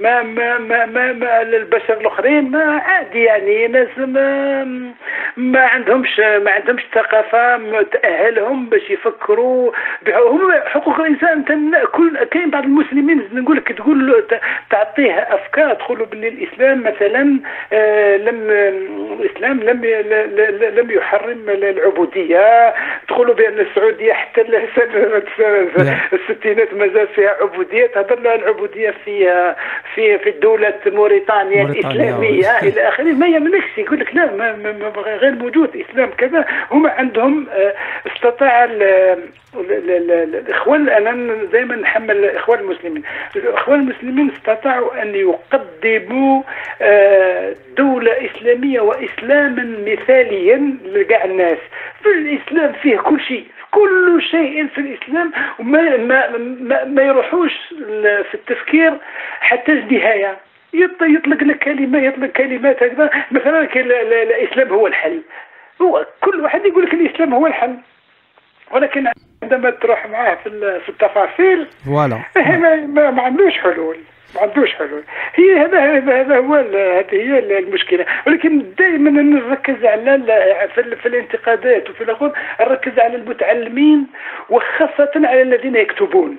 ما ما ما ما, ما البشر الآخرين ما عادي يعني ناس ما ما عندهمش ما عندهمش ثقافة تاهلهم باش يفكروا هم حقوق الإنسان كل كاين بعض المسلمين نقول لك تقول تعطيه أفكار تقول باللي الإسلام مثلا آه، لم الإسلام لم لم يحرم العبودية. تقولوا بأن السعودية حتى الستينات مازال فيها عبودية تهضر العبودية فيها. في في الدولة موريتانيا, الإسلامية إلى آخره. ما يملكش يقول لك لا ما, ما غير موجود. إسلام كذا. هم عندهم آه، استطاع الإخوان أنا دائما نحمل الإخوان المسلمين. الإخوان المسلمين استطاعوا أن يقدموا آه، دولة إسلامية وإسلاما مثاليا لكاع الناس. في الإسلام فيه كل شيء. كل شيء في الإسلام وما ما ما, ما يروحوش في التفكير حتى النهاية يطلق لك كلمة يطلق كلمات هكذا. مثلا الإسلام هو الحل. هو كل واحد يقول لك الإسلام هو الحل. ولكن عندما تروح معاه في التفاصيل فوالا. ما, ما عندوش حلول. ما عندوش حلول. هي هذا هذا هو هذه هي المشكلة. ولكن دائما نركز على في الانتقادات وفي الآخر نركز على المتعلمين وخاصة على الذين يكتبون.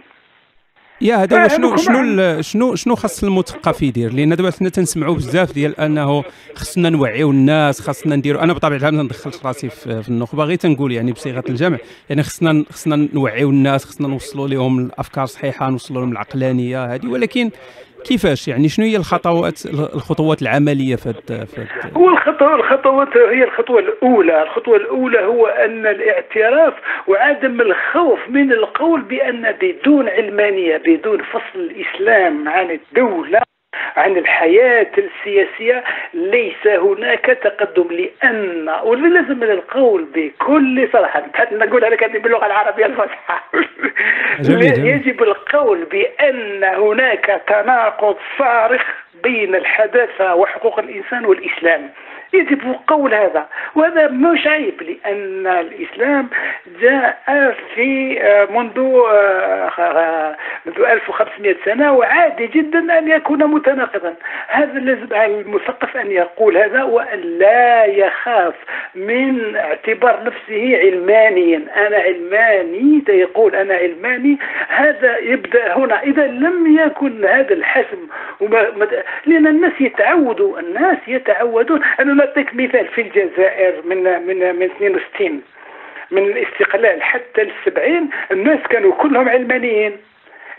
يا هذا هو شنو شنو شنو شنو خاص المثقف يدير؟ لأن دابا حنا تنسمعوا بزاف ديال أنه خصنا نوعيو الناس خاصنا نديروا أنا بطبيعة الحال ما ندخلش راسي في, في النخبة. غير تنقول يعني بصيغة الجمع يعني خصنا خصنا نوعيو الناس خصنا نوصلوا لهم الأفكار الصحيحة نوصلوا لهم العقلانية هذه. ولكن كيفاش يعني؟ شنو هي الخطوات الخطوات العملية في هو الخطوه الخطوات هي الخطوة الأولى. الخطوة الأولى هو أن الاعتراف وعدم الخوف من القول بأن بدون علمانية بدون فصل الإسلام عن الدولة عن الحياة السياسية ليس هناك تقدم لأن ولازم القول بكل صراحة. نقول لك هذه باللغة العربية الفصحى. يجب القول بأن هناك تناقض صارخ بين الحداثة وحقوق الإنسان والإسلام. يجب قول هذا. وهذا مش عيب لأن الإسلام جاء في آه، منذ آه، منذ 1500 سنة وعادي جدا أن يكون متناقضا. هذا لازم على المثقف أن يقول هذا وأن لا يخاف من اعتبار نفسه علمانيا. أنا علماني يقول أنا علماني. هذا يبدأ هنا. إذا لم يكن هذا الحسم لأن الناس يتعودوا الناس يتعودون أنا نعطيك مثال في الجزائر من من من 62 من الاستقلال حتى السبعين الناس كانوا كلهم علمانيين.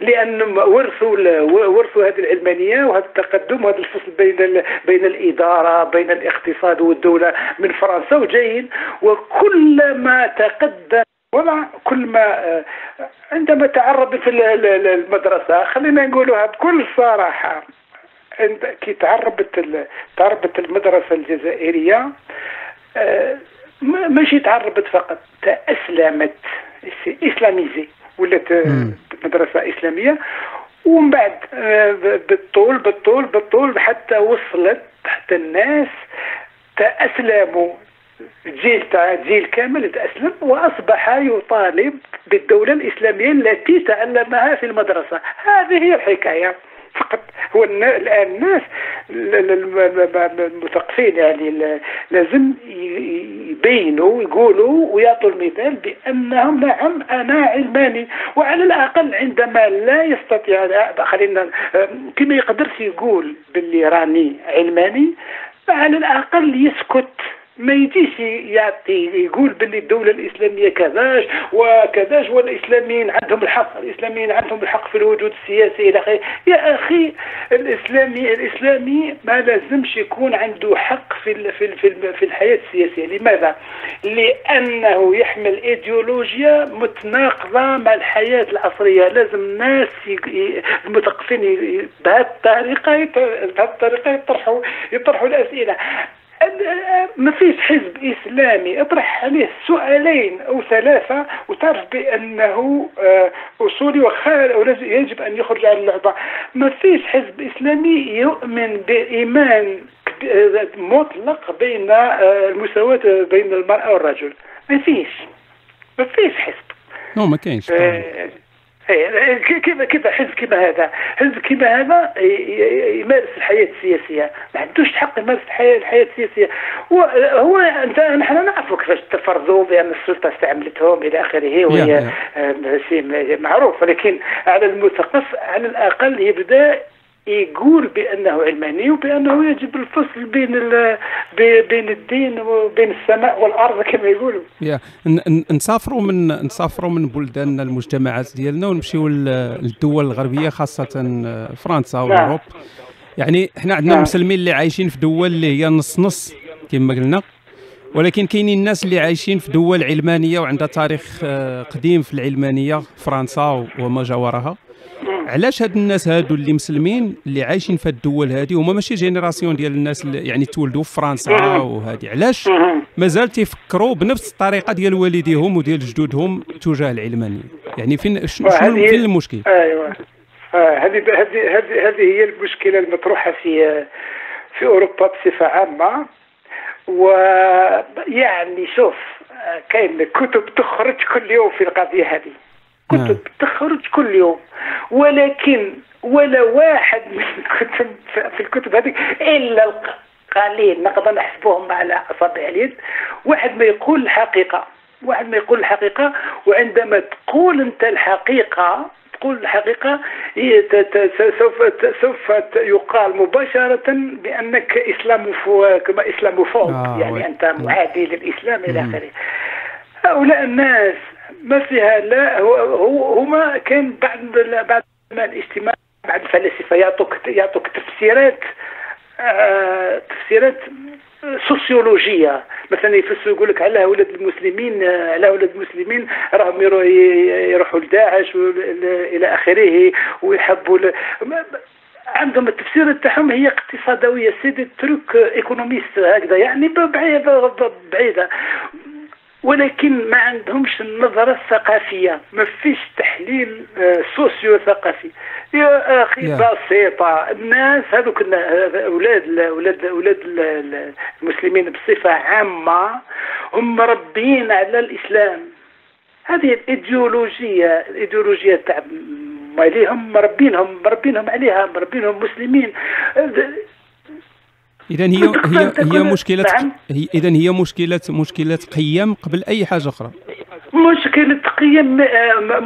لانهم ورثوا ورثوا هذه العلمانية وهذا التقدم وهذا الفصل بين بين الإدارة بين الاقتصاد والدولة من فرنسا وجايين. وكلما تقدم وضع كل ما آه، عندما تعرض في المدرسة خلينا نقولها بكل صراحة عند كي تعربت تعربت المدرسة الجزائرية آه، ماشي تعربت فقط تأسلمت إسلاميزي ولات مدرسة إسلامية. ومن بعد آه، بالطول بالطول بالطول حتى وصلت حتى الناس تأسلموا. جيل تاع جيل كامل تأسلم وأصبح يطالب بالدولة الإسلامية التي تعلمها في المدرسة. هذه هي الحكاية. فقط هو الآن الناس المثقفين يعني لازم يبينوا يقولوا ويعطوا المثال بأنهم نعم أنا علماني وعلى الأقل عندما لا يستطيع خلينا كما يقدرش يقول باللي راني علماني على الأقل يسكت. ما يجيش يعطي يقول باللي الدولة الإسلامية كذاش وكذاش والإسلاميين عندهم الحق الإسلاميين عندهم الحق في الوجود السياسي إلى آخره. يا أخي الإسلامي الإسلامي ما لازمش يكون عنده حق في في في, الحياة السياسية. لماذا؟ لأنه يحمل إيديولوجيا متناقضة مع الحياة العصرية. لازم الناس المثقفين بهذه الطريقة بهذه الطريقة يطرحوا يطرحوا الأسئلة. ما فيش حزب إسلامي. اطرح عليه سؤالين أو ثلاثة وتعرف بأنه آه، أصولي وخال يجب أن يخرج على اللعبة. ما فيش حزب إسلامي يؤمن بإيمان مطلق بين آه، المساواة بين المرأة والرجل. ما فيش. ما فيش حزب. نو ما كاينش. كيف كيف حزب كما هذا؟ حزب كما هذا يمارس الحياة السياسية. ما عندوش حق يمارس الحياة الحياة السياسية. هو انت نحن نعرفوا كيفاش تفرضوا بأن السلطة استعملتهم إلى آخره وهي شيء معروف. ولكن على المثقف على الأقل يبدأ يقول بأنه علماني وبأنه يجب الفصل بين بين الدين وبين السماء والأرض كما يقولوا. يا نسافروا من نسافروا من بلداننا المجتمعات ديالنا ونمشيو للدول الغربية خاصة فرنسا نعم. واوروب. يعني إحنا عندنا نعم. مسلمين اللي عايشين في دول اللي هي نص نص كما قلنا ولكن كاينين الناس اللي عايشين في دول علمانية وعندها تاريخ آه، قديم في العلمانية فرنسا وما جاورها علاش هاد الناس هادو اللي مسلمين اللي عايشين في الدول هذه هما ماشي جينيراسيون ديال الناس اللي يعني تولدوا في فرنسا وهذه علاش مازال تيفكروا بنفس الطريقة ديال والديهم وديال جدودهم تجاه العلمانيه يعني فين شنو فين المشكل؟ أيوه. آه، هذه هذه هذه هذه هي المشكلة المطروحة في في أوروبا بصفة عامة. ويعني شوف آه، كاين كتب تخرج كل يوم في القضية هذه. كتب نعم. تخرج كل يوم ولكن ولا واحد من الكتب في الكتب هذه إلا القليل نقدر نحسبوهم على أصابع اليد. واحد ما يقول الحقيقة واحد ما يقول الحقيقة وعندما تقول أنت الحقيقة تقول الحقيقة سوف سوف يقال مباشرة بأنك اسلاموفو كما اسلاموفوب آه يعني أنت معادي للإسلام إلى آخره. هؤلاء الناس ما فيها لا هو هما كان بعد بعد ما الاجتماع بعد الفلاسفة يعطوك يعطوك تفسيرات آه تفسيرات سوسيولوجية. مثلا يفسروا يقول لك على أولاد المسلمين على أولاد المسلمين راهم يروحوا لداعش إلى آخره ويحبوا عندهم التفسير تاعهم هي اقتصادوية. c'est des trucs économistes هكذا يعني بعيدة بعيدة. ولكن ما عندهمش النظرة الثقافية. ما فيش تحليل آه، socio ثقافي يا أخي هي. بسيطة. الناس هذوك أولاد أولاد أولاد المسلمين بصفة عامة هم مربيين على الإسلام. هذه الإيديولوجية الإيديولوجية تاع ماليهم مربينهم مربينهم عليها مربينهم مسلمين. اذا هي هي هي مشكلة. هي اذا هي مشكله مشكلة قيم قبل أي حاجة أخرى مشكلة قيم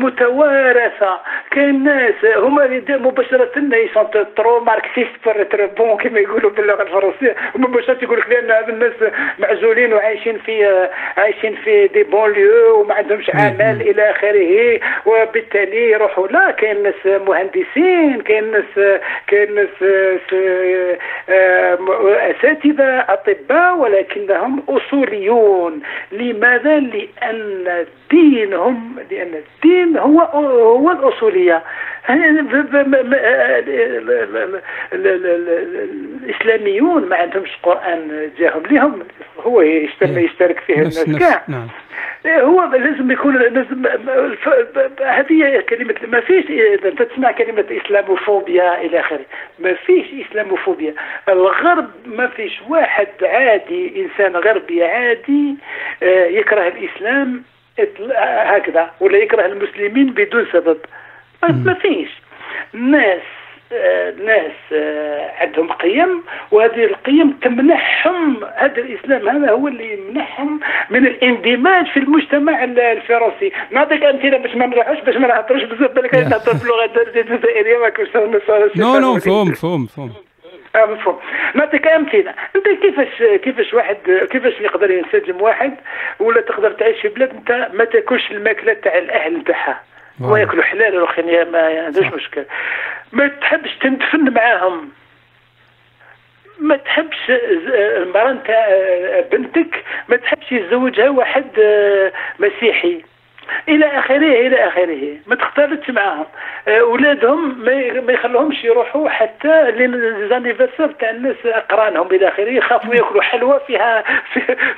متوارثة. كاين ناس هما مباشرة ils sont trop marxistes trop bons كما يقولوا باللغة الفرنسية. مباشرة يقول لك لأن هذا الناس معزولين وعايشين في عايشين في دي بونليو وما عندهمش عمل إلى آخره. وبالتالي يروحوا لا كاين ناس مهندسين كاين ناس كاين ناس أساتذة أطباء ولكنهم أصوليون. لماذا؟ لأن دينهم لأن الدين هو هو الأصولية. الإسلاميون ما عندهمش قرآن جاهم لهم هو يشترك فيه الناس كاع نعم. هو لازم يكون لازم هذه كلمة ما فيش انت تسمع كلمة إسلاموفوبيا إلى آخره ما فيش إسلاموفوبيا. الغرب ما فيش واحد عادي إنسان غربي عادي آه، يكره الإسلام. هكذا ولا يكره المسلمين بدون سبب. ما فيش. ناس آه، ناس آه، عندهم قيم وهذه القيم تمنحهم هذا الإسلام. هذا هو اللي يمنحهم من الاندماج في المجتمع الفرنسي. نعطيك امثله باش ما نروحوش باش ما نهضروش بزاف. بالك نهضر باللغة الجزائرية ما كنتش non non فهم فهم فهم. آه مفهوم نعطيك امثله أنت كيفاش كيفاش واحد كيفاش يقدر ينسجم واحد ولا تقدر تعيش في بلاد أنت ما تاكلش الماكلة تاع الأهل نتاعها. هو ياكلوا حلال والاخرين ما عندوش مشكل. ما تحبش تندفن معاهم. ما تحبش المرأة بنتك ما تحبش يتزوجها واحد آه، مسيحي. إلى آخره إلى آخره. ما تختلطش معاهم. اولادهم ما يخلوهمش يروحوا حتى ليزانيفرسير تاع الناس أقرانهم إلى آخره. يخافوا ياكلوا حلوى فيها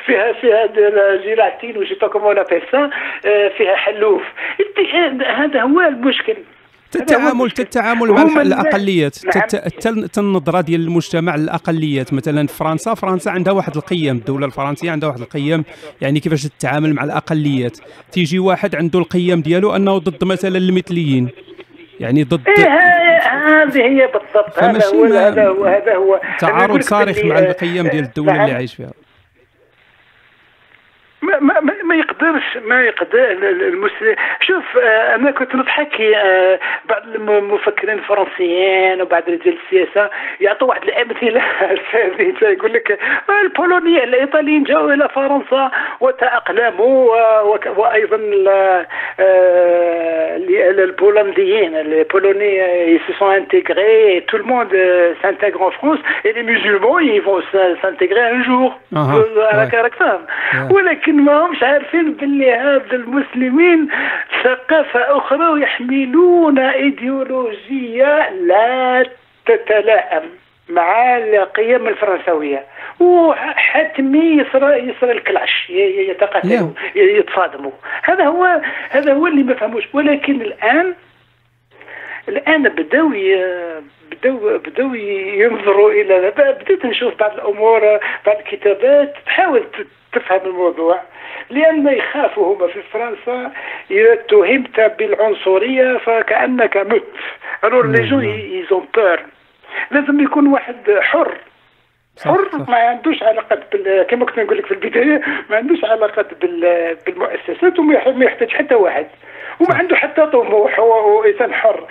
فيها فيها gélatine و je sais pas comment فيها حلوف. هذا هو المشكل. التعامل التعامل مع الأقليات. النظره ديال المجتمع للاقليات مثلا فرنسا فرنسا عندها واحد القيم. الدولة الفرنسية عندها واحد القيم. يعني كيفاش تتعامل مع الأقليات. تيجي واحد عنده القيم ديالو أنه ضد مثلا المثليين. يعني ضد إيه هذه هي بالضبط. هذا هو هذا هو هذا هو. تعارض صارخ مع القيم ديال الدولة اللي عايش فيها. ما ما ما يقدرش ما يقدر المسلم. شوف آه، أنا كنت نضحك آه، بعض المفكرين الفرنسيين وبعض رجال السياسة يعطوا واحد الأمثلة. يقول لك البولونيين الإيطاليين جاءوا إلى فرنسا وتأقلموا وأيضا آه، البولنديين البولوني se sont intégrés tout le monde s'intègre en France et les musulmans ils vont s'intégrer un jour. على كاركتر ولكن ما همش عارفين باللي هذا المسلمين ثقافة أخرى ويحملون إيديولوجية لا تتلائم مع القيم الفرنسوية. وحتمي يصرى يصرى الكلاش يتقاتلوا يتصادموا. هذا هو هذا هو اللي ما فهموش. ولكن الآن الآن بداو بداو بداو ينظروا إلى بديت نشوف بعض الأمور بعض الكتابات تحاول تفهم الموضوع. لأن يخافوا هما في فرنسا إذا اتهمت بالعنصرية فكأنك مت. alors les gens ils ont peur لازم يكون واحد حر. حر ما عندوش علاقة بال... كما كنت نقول لك في البداية ما عندوش علاقة بال... بالمؤسسات وما يحتاج حتى واحد. وما عنده حتى طموح هو إنسان حر.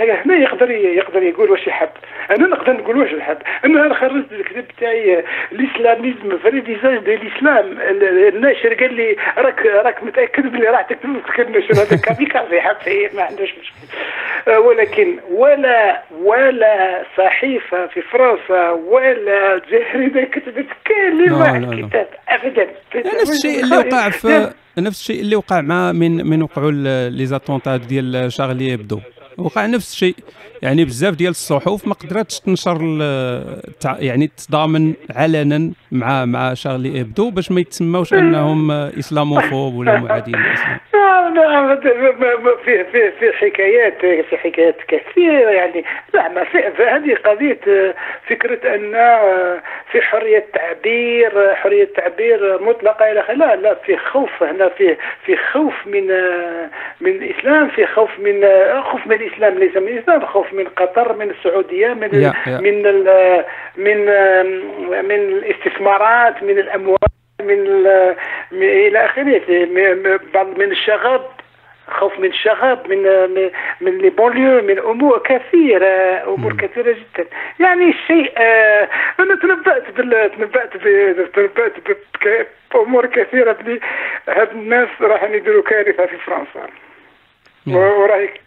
هنا يقدر يقدر يقول واش يحب. أنا نقدر نقول واش نحب. أنا خرجت الكتاب تاعي الإسلاميزم في ديزاين ديال الإسلام. الناشر قال لي راك راك متأكد بلي راح تكتب الناشر. هذا كاميكازي حب فيه ما عندوش مشكل. آه، ولكن ولا ولا صحيفة في فرنسا ولا جريده كتبت كلمه الكتاب ابدا. نفس الشيء اللي وقع في نفس الشيء اللي وقع مع من من وقعوا لي زاتونتا ديال شارلي إبدو. وقع نفس الشيء. يعني بزاف ديال الصحف ما قدرتش تنشر يعني تضامن علنا مع مع شارلي إبدو باش ما يتسموش أنهم إسلاموفوب ولا معادين للإسلام. في في في حكايات في حكايات كثيرة يعني. لا ما في هذه قضية فكرة أن في حرية تعبير حرية تعبير مطلقة إلى لا لا في خوف هنا في في خوف من من الإسلام في خوف من خوف من الإسلام ليس من الإسلام خوف من قطر من السعودية من yeah, yeah. من من من الاستثمارات من الأموال. من إلى آخره. بعض من الشغب خوف من الشغب من من لي بونليو من أمور كثيرة أمور. كثيرة جدا. يعني الشيء آه أنا تنبأت بال تنبأت تنبأت بأمور كثيرة. بلي هاد الناس راح يديروا كارثة في فرنسا. ورأيك؟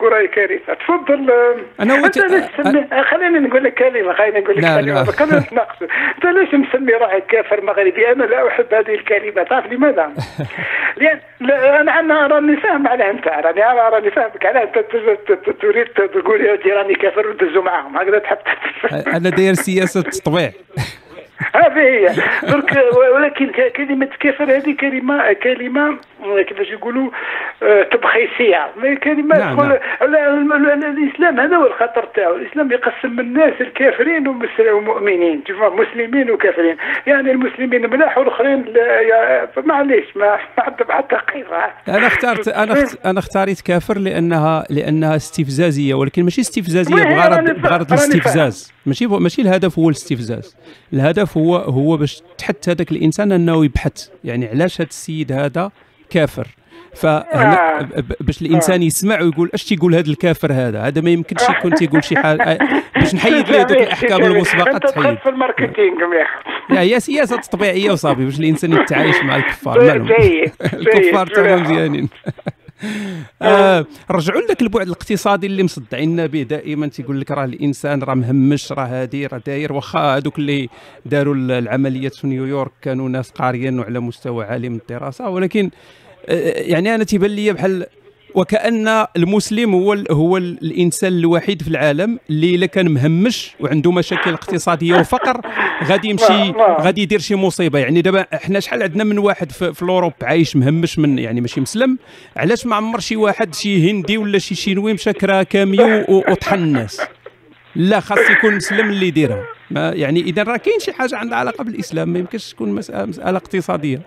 تقول راهي كارثه تفضل. أنا وت... أ... خليني نقول لك كلمة خليني نقول لك كلمة. خلينا نتناقشوا أنت ليش مسمي روحك كافر مغربي؟ أنا لا أحب هذه الكلمة. تعرف لماذا؟ لأن أنا أنا راني فاهم على أنت راني راني فاهمك على أنت تريد تقول يا راني كافر وتدزوا معاهم هكذا تحب أنا داير سياسة تطبيع هذه هي. درك ولكن كلمة كافر هذه كلمة كلمة كيفاش يقولوا آه، تبخيسية. كلمة نعم نعم. الإسلام هذا هو الخطر تاعو. الإسلام يقسم الناس الكافرين والمؤمنين مسلمين وكافرين. يعني المسلمين ملاح والآخرين معليش ما حتى حتى قيمة. أنا اخترت أنا أنا اختاريت كافر لأنها لأنها استفزازية ولكن ماشي استفزازية بغرض بغرض الاستفزاز. ماشي ماشي الهدف هو الاستفزاز. الهدف هو هو باش تحت هذاك الإنسان أنه يبحث. يعني علاش هذا السيد هذا كافر؟ فهنا باش الإنسان يسمع ويقول أش تيقول هذا الكافر هذا؟ هذا ما يمكنش يكون تيقول شي حاجة باش نحيد ليه دوك الأحكام المسبقة تحيد. في ال marketing يا هي سياسة تطبيعيه وصافي باش الإنسان يتعايش مع الكفار. جيد الكفار تما مزيانين. آه رجعوا لك البعد الاقتصادي اللي مصدعين به دائما تيقول لك راه الإنسان راه مهمش راه هادي راه داير واخا هذوك اللي داروا العمليات في نيويورك كانوا ناس قاريين وعلى مستوى عالي من الدراسة ولكن آه يعني أنا تيبان لي بحال وكأن المسلم هو هو الإنسان الوحيد في العالم اللي إلا كان مهمش وعنده مشاكل اقتصادية وفقر غادي يمشي غادي يدير شي مصيبة. يعني دابا إحنا شحال عندنا من واحد في, في الاوروب عايش مهمش من يعني ماشي مسلم. علاش ما عمر شي واحد شي هندي ولا شي شينوي مشى كرا كاميو وطحن الناس؟ لا خاص يكون مسلم اللي يديرها. يعني إذا راه كاين شي حاجة عندها علاقة بالإسلام ما يمكنش تكون مساله, مسألة اقتصادية.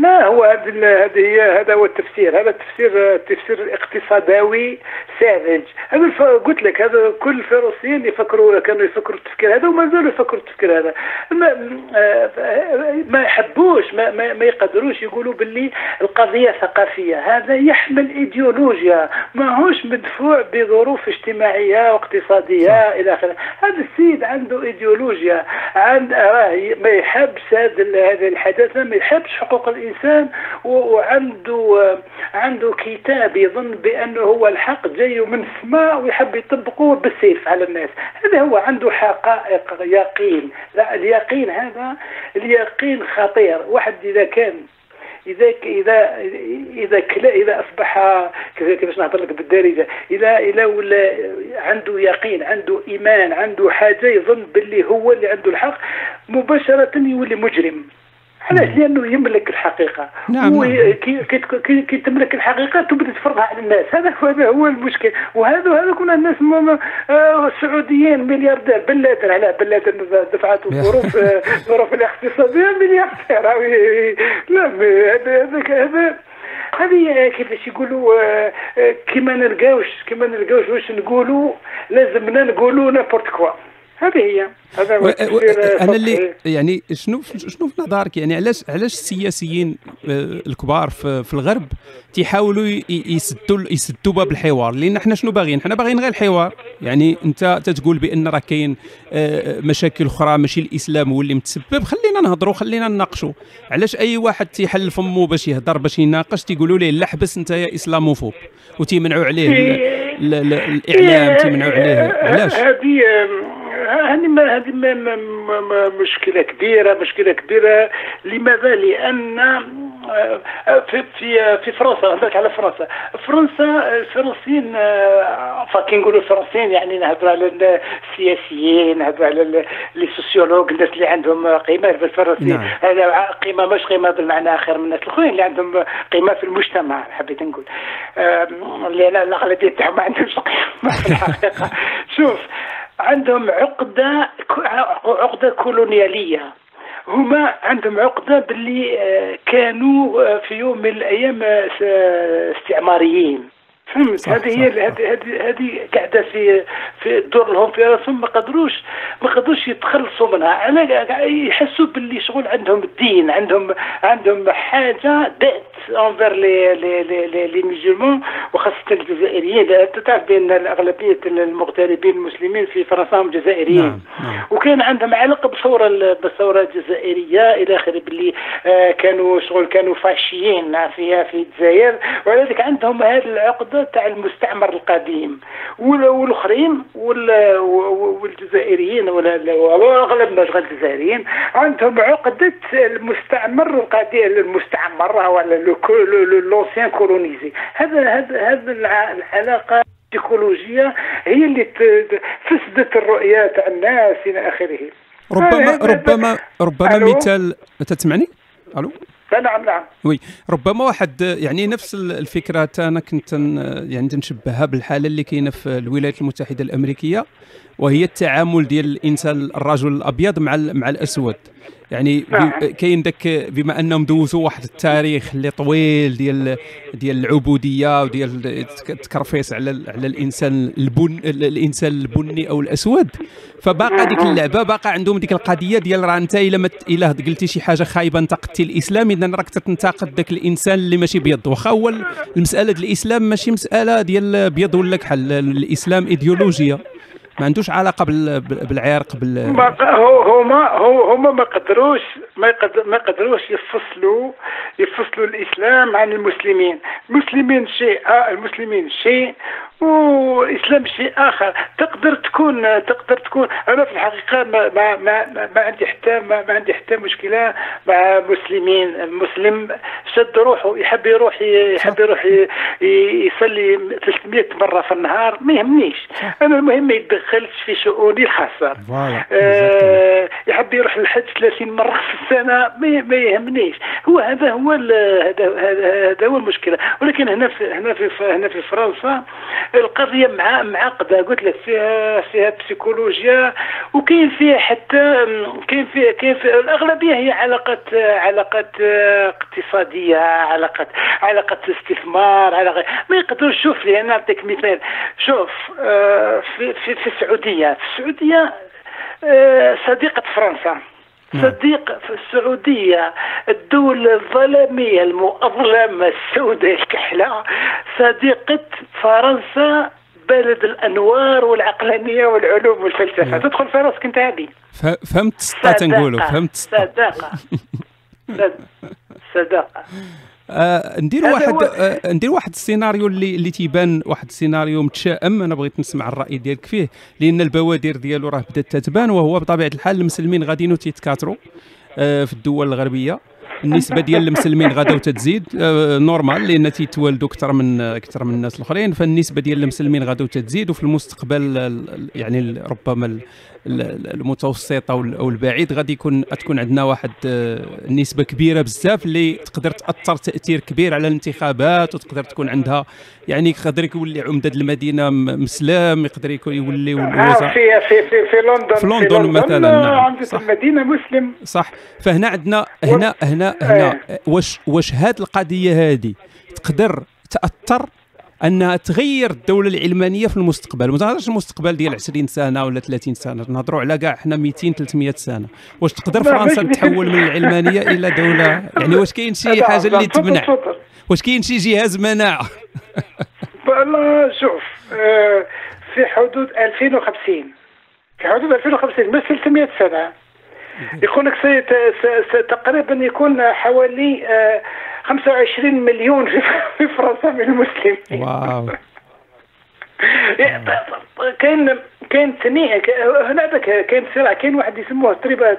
لا هو هذه هي هذا هو التفسير. هذا التفسير التفسير الاقتصاداوي ساذج. هذا قلت لك هذا كل الفرنسيين يفكروا كانوا يفكروا التفكير هذا وما زالوا يفكروا التفكير هذا. ما ما يحبوش ما, ما, ما يقدروش يقولوا باللي القضية ثقافية. هذا يحمل إيديولوجيا. ما هوش مدفوع بظروف اجتماعية واقتصادية إلى آخره. هذا السيد عنده إيديولوجيا. عند راه ما يحبش هذا الحداثة ما يحبش حقوق الانسان وعنده عنده كتاب يظن بأنه هو الحق جاي من السماء ويحب يطبقوه بالسيف على الناس. هذا هو عنده حقائق يقين. لا اليقين هذا اليقين خطير. واحد إذا كان إذا إذا إذا كلا إذا أصبح كيفاش نهضر لك بالدارجة؟ إذا إذا ولا عنده يقين عنده إيمان عنده حاجة يظن باللي هو اللي عنده الحق مباشرة يولي مجرم. علاش؟ لأنه يملك الحقيقة. نعم, هو نعم. كي, كي, تملك الحقيقة تبدأ تفرضها على الناس. هذا هو هذا هو المشكل. وهذا هذا كنا الناس السعوديين ملياردير بن لادن على بن لادن دفعت الظروف الظروف الاقتصادية ملياردير. لا هذا هذا هذه كيفاش يقولوا كيما نلقاوش كيما نلقاوش واش نقولوا لازمنا نقولوا نابورت كوا. هذه هي. هذا هو أنا اللي يعني شنو شنو في نظرك؟ يعني علاش علاش السياسيين الكبار في, في الغرب تيحاولوا يسدوا يسدوا باب الحوار؟ لأن إحنا شنو باغيين؟ حنا باغيين غير الحوار. يعني انت تتقول بأن راه كاين مشاكل أخرى ماشي الإسلام هو اللي متسبب. خلينا نهضروا خلينا نناقشوا. علاش أي واحد تيحل فمه باش يهضر باش يناقش تيقولوا ليه لا حبس أنت يا إسلاموفوب؟ وتيمنعوا عليه الإعلام تيمنعوا عليه. علاش؟ هذه هذه هذه مشكلة كبيرة مشكلة كبيرة. لماذا؟ لأن في في في فرنسا هضرك على فرنسا. فرنسا الفرنسيين كي نقولوا الفرنسيين يعني نهضروا على السياسيين نهضروا على لي سوسيولوج الناس اللي عندهم قيمة في الفرنسي نعم. هذا قيمة مش قيمة بالمعنى آخر من الناس الأخرين اللي عندهم قيمة في المجتمع حبيت نقول. لأن الأغلبية تاعهم ما عندهمش قيمة في الحقيقة. شوف عندهم عقدة عقدة كولونيالية. هما عندهم عقدة باللي كانوا في يوم من الأيام استعماريين. فهمت هذه هي هذه هذه قاعدة في في دور لهم في راسهم ما قدروش ما قدروش يتخلصوا منها. على يحسوا باللي شغل عندهم الدين عندهم عندهم حاجة dette envers les les les les musulmans وخاصة الجزائريين أنت تعرف بأن اغلبيه المغتربين المسلمين في فرنسا هم جزائريين. نعم. نعم. وكان عندهم علاقة بالثوره بالثوره الجزائرية إلى آخره باللي آه كانوا شغل كانوا فاشيين فيها في الجزائر. ولذلك عندهم هذه العقدة تاع المستعمر القديم والأخرين والجزائريين ولا اغلب الناس الجزائريين عندهم عقدة المستعمر القديم المستعمر ولا لونسيان كولونيزي. هذا هذا هذا العلاقة السيكولوجيه هي اللي فسدت الرؤية تاع الناس إلى آخره. ربما ربما ربما مثال تسمعني؟ ألو؟ نعم نعم. وي. ربما واحد يعني نفس الفكرة أنا كنت يعني نشبهها بالحالة اللي كاينة في الولايات المتحدة الأمريكية وهي التعامل ديال الإنسان الرجل الأبيض مع مع الأسود. يعني نعم. كاين داك بما أنهم دوزوا واحد التاريخ اللي طويل ديال ديال العبودية وديال التكرفيس على على الإنسان البن الإنسان البني أو الأسود فباقا ديك اللعبة باقا عندهم ديك القضية ديال راه أنت إلا مت إلا قلتي شي حاجة خايبة انتقدتي الإسلام إذا راك تنتقد ذاك الإنسان اللي ماشي بيض واخا هو المسألة ديال الإسلام ماشي مسألة ديال بيض ولا كحل الإسلام ايديولوجيا ما عندوش علاقة بالعرق بال هو هما هما ما قدروش ما ما قدروش يفصلوا يفصلوا الإسلام عن المسلمين. المسلمين شيء آه المسلمين شيء والاسلام شيء آخر. تقدر تكون تقدر تكون. أنا في الحقيقة ما ما ما, ما عندي حتى ما, ما عندي حتى مشكلة مع مسلمين. المسلم شد روحه يحب يروح يحب يروح يصلي 300 مرة في النهار. ما يهمنيش. أنا المهم ما يتدخلش في شؤوني الخاصة. آه يحب يروح الحج 30 مرة في السنة. ما يهمنيش. هو هذا هو هذا هذا هو المشكلة. ولكن هنا في هنا في هنا في فرنسا القضية مع معقده قلت لك فيها فيها بسيكولوجيا وكاين فيها حتى كاين فيها كاين فيها الأغلبية هي علاقات علاقات اقتصادية علاقات علاقات استثمار علاقات ما يقدرش شوف لي أنا نعطيك مثال شوف آه، في في, السعودية في السعودية آه، صديقة فرنسا. صديق في السعودية الدولة الظلامية المؤظلمة السوداء الكحلة صديقة فرنسا بلد الأنوار والعقلانية والعلوم والفلسفة. نعم. تدخل في راسك انت هذه. فهمت ستا تنقولوا فهمت. صداقه صداقه آه ندير واحد آه ندير واحد السيناريو اللي اللي تيبان واحد السيناريو متشائم. أنا بغيت نسمع الرأي ديالك فيه لأن البوادر ديالو راه بدات تتبان وهو بطبيعة الحال المسلمين غاديين تيتكاثروا آه في الدول الغربية. النسبة ديال المسلمين غاداو تتزيد آه نورمال لأن تيتوالدوا أكثر من أكثر من الناس الأخرين. فالنسبة ديال المسلمين غاداو تتزيد وفي المستقبل يعني ربما المتوسط أو البعيد غادي يكون تكون عندنا واحد آه، نسبة كبيرة بزاف اللي تقدر تأثر تأثير كبير على الانتخابات وتقدر تكون عندها يعني يقدر يولي عمدة المدينة مسلم يقدر يكون يولي آه في في في في لندن في لندن مثلا نعم. عمده المدينة مسلم. صح. فهنا عندنا هنا هنا هنا آه. واش واش هذه القضية هذه تقدر تأثر انها تغير الدولة العلمانية في المستقبل. ما تهضرش المستقبل ديال 20 سنة ولا 30 سنة. نهضروا على كاع حنا 200 300 سنة. واش تقدر فرنسا تحول من العلمانية إلى دولة؟ يعني واش كاين شي حاجة اللي تمنع؟ واش كاين شي جهاز مناعه لا شوف آه، في حدود 2050 في حدود 2050 من 300 سنة. يكون لك تقريبا يكون حوالي 25 آه، مليون في فرنسا من المسلمين. واو. كاين كاين ثاني هنا كاين صراع كاين واحد يسموه تقريبا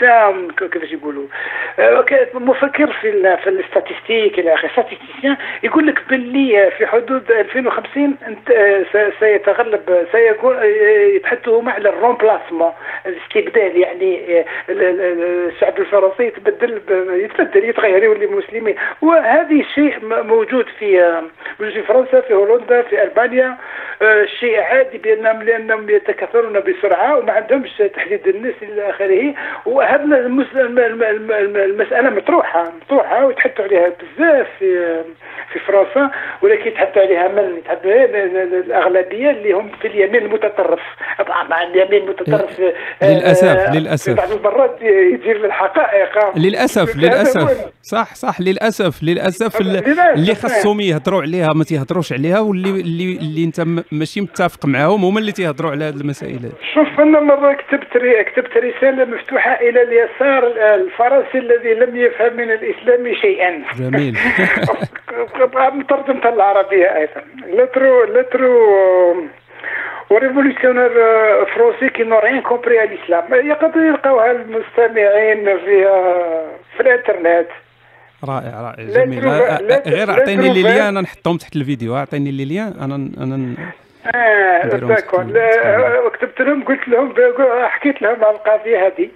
سام كيفاش يقولوا؟ مفكر في في ال statistiques إلى آخره. statisticien يقول لك باللي في حدود 2050 سيتغلب سيكون يتحدثوا مع ال remplacement الاستبدال يعني الشعب الفرنسي يتبدل يتبدل يتغير يولي مسلمين. وهذه الشيء موجود في موجود في فرنسا في هولندا في المانيا شيء عادي بانهم لانهم يتكاثرون بسرعة وما عندهمش تحديد الناس إلى آخره. وهذا المسألة مطروحة مطروحة ويتحدثوا عليها بزاف في في فرنسا ولكن يتحدثوا عليها من؟ يتحدثوا الأغلبية اللي هم في اليمين المتطرف. طبعا اليمين المتطرف للأسف آه للأسف. بعض المرات يجيب للحقائق. للأسف للأسف. صح صح للأسف للأسف. اللي خصهم يهضروا عليها ما تيهضروش عليها واللي اللي اللي انت ماشي متفق معاهم هما اللي تيهضروا على هذه المسائل. شوف أنا مرة كتبت كتبت رسالة مفتوحة إلى اليسار الفرنسي الذي لم يفهم من الإسلام شيئا. جميل. مترجمتها العربية أيضا. lettre lettre aux révolutionnaires français qui n'ont rien compris à l'islam يقدروا يلقاوها المستمعين في في الإنترنت. رائع رائع. جميل. غير أعطيني les liens أنا نحطهم تحت الفيديو. أعطيني les liens أنا أنا آه كتبت لهم قلت لهم حكيت لهم على القضية هذه.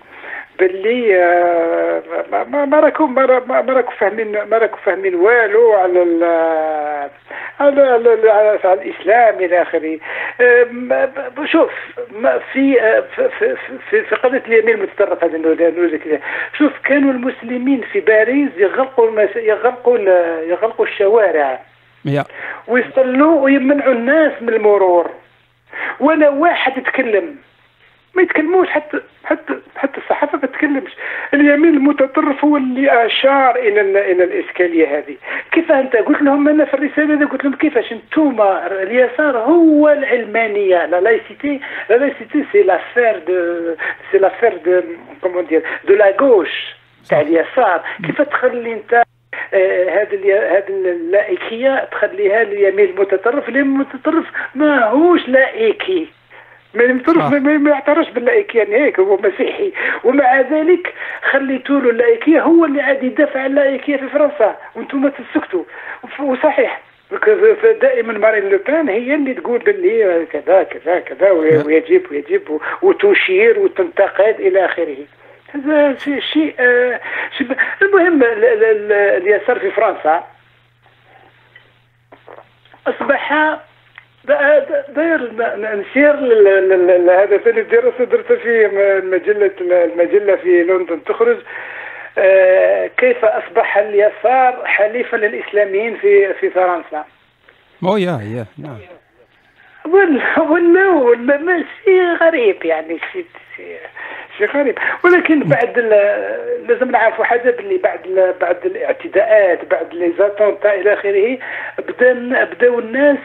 باللي آه، ما ما راكم ما راكم فاهمين ما راكم فاهمين والو على ال على على, على الإسلام إلى آخره. شوف في في في, في قضيه اليمين المتطرف هذا نقول شوف كانوا المسلمين في باريس يغلقوا يغلقوا يغلقوا الشوارع. ويصلوا ويمنعوا الناس من المرور. ولا واحد يتكلم ما يتكلموش حتى حتى حتى الصحافة ما تتكلمش. اليمين المتطرف هو اللي أشار إلى إلى الاشكاليه هذه. كيف أنت؟ قلت لهم أنا في الرسالة هذه قلت لهم كيفاش؟ أنتم اليسار هو العلمانيه la laïcité la laïcité c'est l'affaire de c'est l'affaire de comment dire دو لا غوش تاع اليسار. كيف تخلي أنت هذه آه هذه اللائكيه تخليها اليمين المتطرف. اليمين المتطرف ماهوش لائكي. ما يمترف ما يعترفش باللائكية هيك هو مسيحي. ومع ذلك خليتوا له اللائكية هو اللي عاد يدافع عن اللائكية في فرنسا. وأنتم تسكتوا. وصحيح. دائما مارين لوبان هي اللي تقول باللي كذا كذا كذا ويجب ويجب وتشير وتنتقد إلى آخره. هذا شيء آه المهم اليسار في فرنسا أصبح داير نسير هذا ثاني دراسه درتها في مجله المجله في لندن تخرج. آه، كيف أصبح اليسار حليفا للإسلاميين في في فرنسا؟ أو يا يا نعم ولا ولا ولا شيء غريب يعني شيء شيء غريب. ولكن بعد لازم نعرفوا حاجة باللي بعد بعد الاعتداءات بعد لي زاتونتا إلى آخره بدا بداو الناس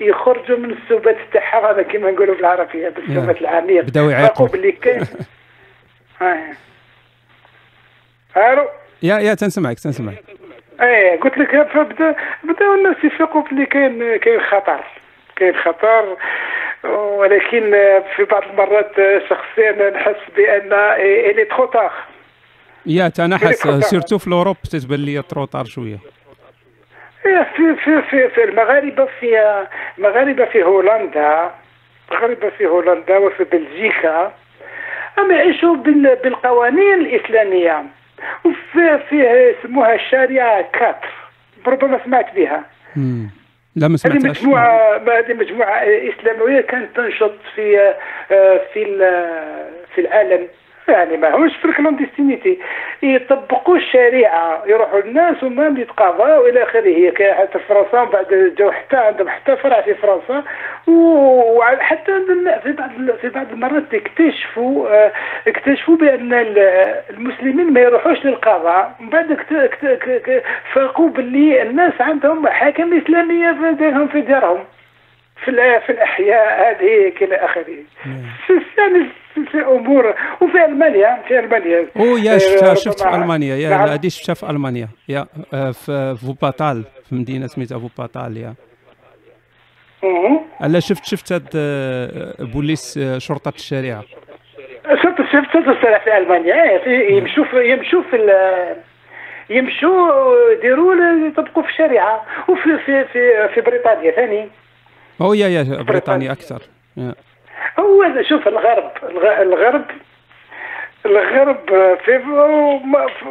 يخرجوا من السبات تاعها هذا كما نقولوا بالعربية بالسبات العامية. بداو يعيقوا. باللي كاين. ألو؟ يا يا تنسمعك تنسمعك. إيه قلت لك فبدأ بداو الناس يفيقوا باللي كاين كاين خطر كاين خطر. ولكن في بعض المرات شخصيا نحس بأن il est trop tard يا تنحس surtout في ال Europe تتبان il est trop tard شوية. في في في, في المغاربة في المغاربة في هولندا المغاربة في هولندا وفي بلجيكا هم يعيشوا بالقوانين الإسلامية. وفي فيه يسموها الشريعة quatre. ربما سمعت بها. لا ما هذه مجموعة هذه مجموعة إسلامية كانت تنشط في في في العالم. يعني ما هوش في الكلونديستينيتي يطبقوا الشريعة يروحوا الناس وما يتقاضوا إلى آخره. حتى في فرنسا بعد جاو حتى عندهم حتى فرع في فرنسا. وحتى في بعض في بعض المرات اكتشفوا آه اكتشفوا بأن المسلمين ما يروحوش للقضاء. من بعد فاقوا باللي الناس عندهم محاكم اسلاميه في ديرهم في ديرهم في في الأحياء هذه إلى آخره. يعني في أمور وفي ألمانيا في ألمانيا. أو يا شفتها شفت في ألمانيا يا نعم. هذه شفتها في ألمانيا يا في فوباتال في مدينة سميتها فوباتال يا. ألا شفت شفت هاد بوليس شرطة الشريعة؟ شفت شفت شرطة الشريعة في ألمانيا يمشوا في يمشوا في يمشوا يديروا يطبقوا في الشريعة وفي في في في بريطانيا ثاني. هو يا يا بريطانيا أكثر هو شوف الغرب الغرب الغرب في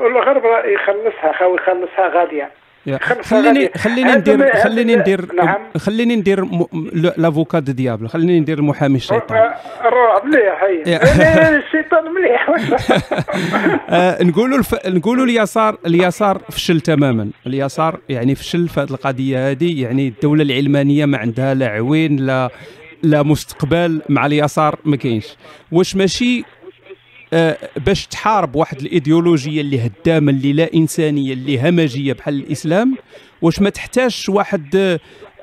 الغرب يخلصها خاوي يخلصها غادية. خليني خليني ندير خليني ندير نعم. خليني ندير لافوكا دو ديابل. خليني ندير المحامي الشيطان. مليح هي. الشيطان مليح. آه، نقولوا الف... نقولوا اليسار اليسار فشل تماما. اليسار يعني فشل في هذه القضية هذه يعني الدولة العلمانية ما عندها لا عوين لا لا مستقبل مع اليسار ما كاينش. واش ماشي آه باش تحارب واحد الإيديولوجية اللي هدامة اللي لا إنسانية اللي همجية بحال الإسلام واش ما تحتاجش واحد آه،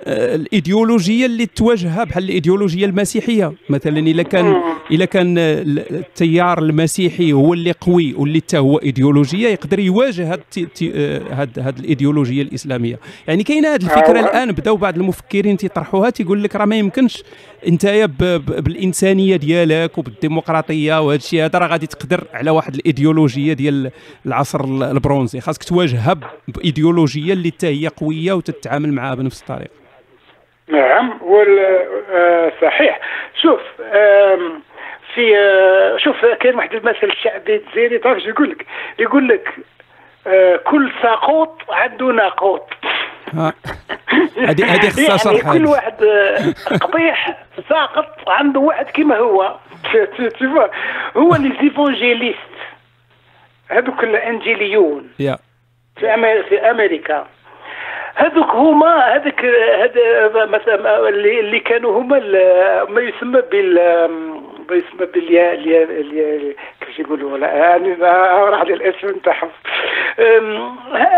الإيديولوجية اللي تواجهها بحال الإيديولوجية المسيحية. مثلا إلا كان إلا كان التيار المسيحي هو اللي قوي واللي حتى هو إيديولوجية يقدر يواجه هاد هاد هاد الإيديولوجية الإسلامية. يعني كاينة هذه الفكرة الآن بداو بعض المفكرين تيطرحوها تيقول لك راه ما يمكنش انت بالإنسانية ديالك وبالديمقراطية وهذا الشيء هذا راه غادي تقدر على واحد الإيديولوجية ديال العصر البرونزي. خاصك تواجهها بإيديولوجية اللي حتى هي قوية وتتعامل معها بنفس الطريقة. نعم وال آه، صحيح. شوف في آه، شوف كاين واحد المثل شعبي جزائري تعرف شو يقول لك؟ يقول لك آه، كل ساقوط عنده ناقوط. هذه هذه خصها شرح يعني كل. واحد قبيح ساقط عنده واحد كيما هو. هو لي زيفونجيليست. هذوك الانجيليون. في أمريكا. هذوك هما هذاك هذا مثلا اللي اللي كانوا هما ما يسمى بال ما يسمى باليا اليا اليا كيفاش يقولوا؟ لا يعني راح لي الاسم نتاعهم.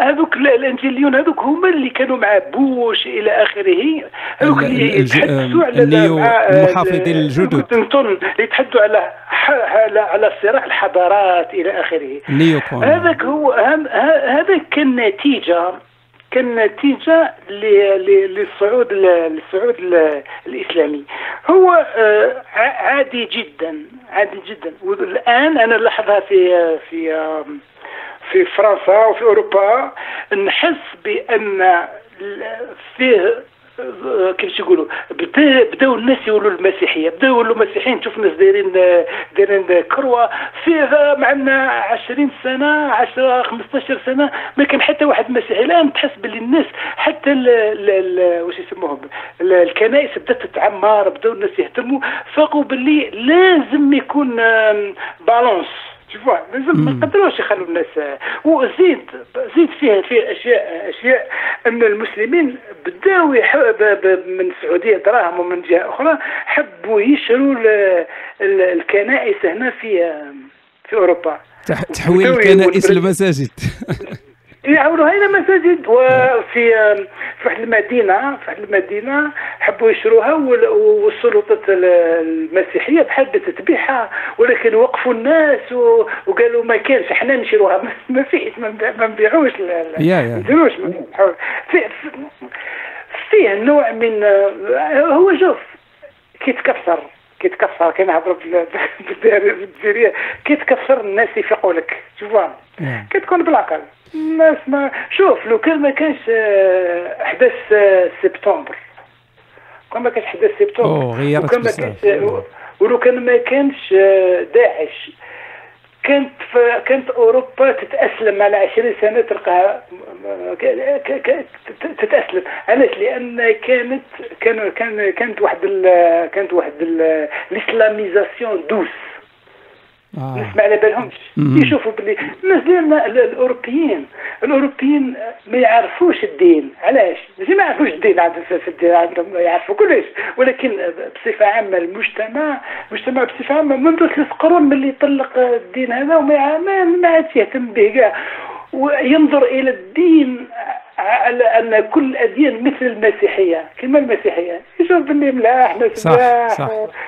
هذوك ال- الانجيليون هذوك هما اللي كانوا مع بوش إلى آخره. هذوك ال- اللي يتحدثوا على المحافظين الجدد. اللي يتحدثوا على على على صراع الحضارات إلى آخره. هذاك هو هم- ه- هذا كان نتيجة كان نتيجة للصعود للصعود ال- الإسلامي. هو آه، عادي جدا عادي جدا. والآن أنا نلاحظها في في في فرنسا وفي أوروبا نحس بأن فيه كيفاش يقولوا بدا بداو الناس يولوا المسيحية بداو يولوا مسيحيين. تشوف ناس دايرين دايرين كروة فيه معنا 20 سنة 10 15 سنة ما كان حتى واحد مسيحي. الآن تحس باللي الناس حتى واش يسموهم؟ ال- الكنائس بدأت تتعمر بداو الناس يهتموا. فاقوا باللي لازم يكون بالانس شوفوا لازم ما نقدروش يخلوا الناس وزيد زيد فيها فيه أشياء أشياء أن المسلمين بداوا يح- ب- ب- من السعودية دراهم ومن جهة أخرى حبوا يشروا ال- ال- الكنائس هنا في في أوروبا. تح- تحويل بداو الكنائس يقولوا- يعملوا هنا مساجد وفي في واحد المدينة في واحد المدينة حبوا يشروها وال- والسلطات ال- المسيحية بحبت تبيعها ولكن وقفوا الناس وقالوا ما كانش إحنا نشروها. ما- فيش ما نبيع- ما نبيعوش. ما نديروش فيه نوع من هو شوف كيتكسر كيتكسر. كي نهضروا بال- بالداري- بالجزائرية. كيتكسر الناس يفيقوا لك. شوفوا. نعم. كتكون بالعقل. ما شوف لو كان ما كانش آه، أحداث آه، سبتمبر كان ما كانش أحداث سبتمبر أوه، غيرت ما. كانش ولو كان ما كانش آه، داعش كانت. كانت أوروبا تتأسلم على 20 سنة تلقاها تتأسلم علاش لأن كانت كان كان كانت واحد. كانت واحد ال... الإسلاميزاسيون دوس آه. الناس ما على بالهمش. يشوفوا باللي ال- الأوروبيين الأوروبيين ما يعرفوش الدين. علاش؟ ماشي ما يعرفوش الدين عندهم في الدين عندهم يعرفوا كلش. ولكن بصفة عامة المجتمع المجتمع بصفة عامة منذ ثلاث قرون من اللي طلق الدين هذا وما ما عادش يهتم به كاع. وينظر إلى الدين على أن كل الاديان مثل المسيحية. كما المسيحية. يشوف باللي ملاح. و-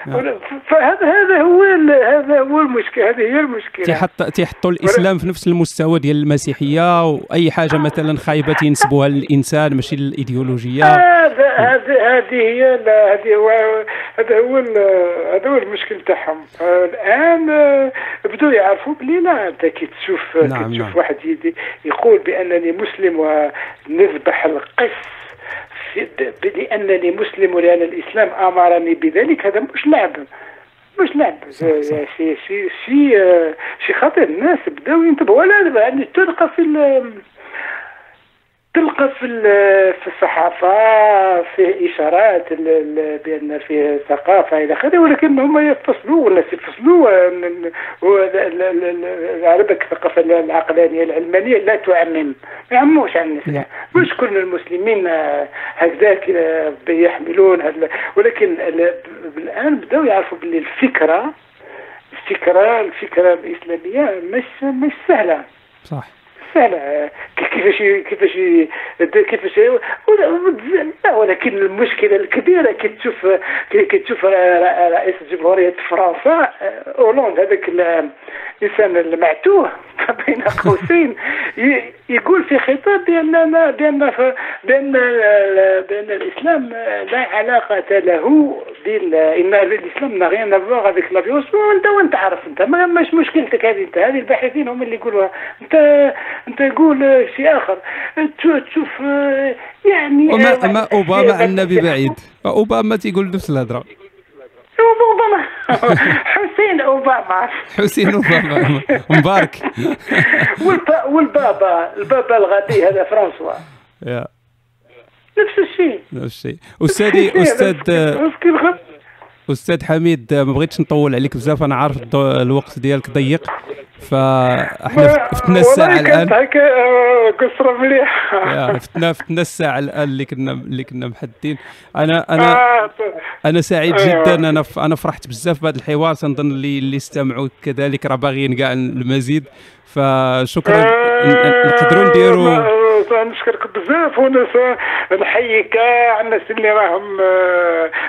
نعم. فهذا هذا هو هذا هو المشكلة. هذه هي المشكلة. تيحط تيحطوا الإسلام في نفس المستوى ديال المسيحية وأي حاجة مثلا خايبة تينسبوها للإنسان ماشي للإيديولوجية. هذا هذه هذه هي هذه هو هذا هو هذا هو المشكل تاعهم. الآن آه، بدوا يعرفوا بلي لا أنت كي تشوف نعم، كي تشوف نعم. واحد يقول بأنني مسلم ونذبح القس لانني مسلم ولأن الإسلام أمرني بذلك. هذا مش لعب. مش لعب. صح. شيء شيء شيء شيء خطير. الناس بداوا ينتبهوا. ولا يعني تلقى في تلقى في في الصحافة فيه إشارات بأن فيه ثقافة إلى آخره ولكن هم يفصلوا ولا يفصلوا بالك الثقافة العقلانية العلمانية لا تعمم ما يعموش عن لا. الناس مش كل المسلمين هكذاك يحملون ولكن ال- الآن بدأوا يعرفوا باللي الفكرة الفكرة الفكرة الإسلامية مش مش سهلة. صح. سهلة كيفاش كيفاش كيفاش لا ولكن المشكلة الكبيرة كي تشوف كي تشوف رئيس جمهورية فرنسا أولاند هذاك الإنسان المعتوه بين قوسين يقول في خطاب بأننا بأن ف- بأن بأن الإسلام لا علاقة له بال إن الإسلام لا غير نفوغ avec la violence. وأنت وأنت عارف أنت ما مش مشكلتك هذه أنت هذه الباحثين هم اللي يقولوها. أنت أنت قول شيء آخر تشوف تشوف يعني وما ما أوباما النبي بعيد أوباما تيقول نفس الهضره أوباما. حسين أوباما. حسين أوباما. مبارك. والبابا البابا الغادي هذا فرانسوا. نفس الشيء. نفس الشيء. أستاذي أستاذ أستاذ حميد ما بغيتش نطول عليك بزاف أنا عارف الوقت ديالك ضيق فإحنا فتنا الساعة الآن. آه، قصرة مليحة. فتنا فتنا الساعة الآن اللي كنا اللي كنا محددين. أنا أنا آه، أنا سعيد أيوة. جدا أنا أنا فرحت بزاف بهذا الحوار تنظن اللي اللي استمعوا كذلك راه باغيين كاع المزيد. فشكرا آه، نقدروا نديروا نشكرك بزاف ونحيي كاع الناس اللي راهم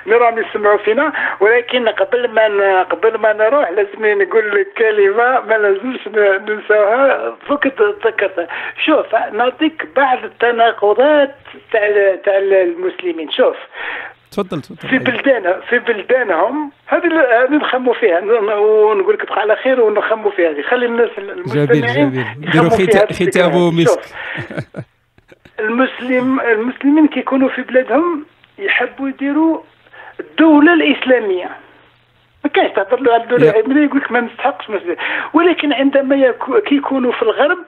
اللي راهم يسمعوا فينا. ولكن قبل ما قبل ما نروح لازمني نقول لك كلمة ما لازمش ننساها. فوق ذكرتها شوف نعطيك بعض التناقضات تاع تاع المسلمين. شوف تفضل تفضل. في بلدان في بلدانهم هذه هذه نخموا فيها. ونقول لك على خير ونخموا فيها هذه. خلي الناس المسلمين جميل جميل نديروا ختامه مسك المسلم المسلمين كيكونوا في بلادهم يحبوا يديروا الدولة الإسلامية. ما كاينش تهضر له على الدولة الإسلامية يقول لك ما نستحقش ولكن عندما كيكونوا في الغرب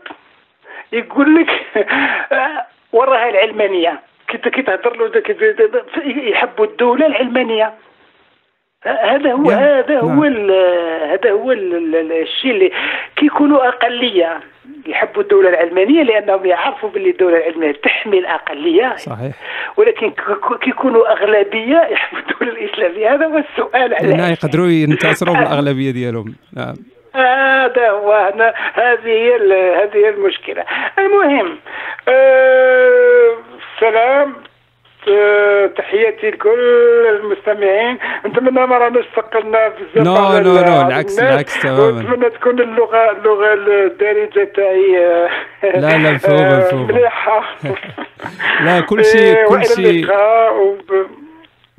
يقول لك وراها العلمانية. كي تهضر له يحبوا الدولة العلمانية. هذا هو هذا هو نعم. هذا هو الشيء اللي كيكونوا أقلية يحبوا الدولة العلمانية لأنهم يعرفوا باللي الدولة العلمانية تحمي الأقلية. صحيح. ولكن كيكونوا أغلبية يحبوا الدولة الإسلامية. هذا هو السؤال على يقدروا ينتصروا بالاغلبيه ديالهم. نعم. هذا هو هذه هي هذه هي المشكلة. المهم أه السلام. تحياتي لكل المستمعين. نتمنى ما راناش ثقلنا بزاف non non non العكس العكس تماما. نتمنى تكون اللغة اللغة الدارجة تاعي. لا لا مفهوم مفهوم. مليحة. لا كل شيء إيه، كل شيء.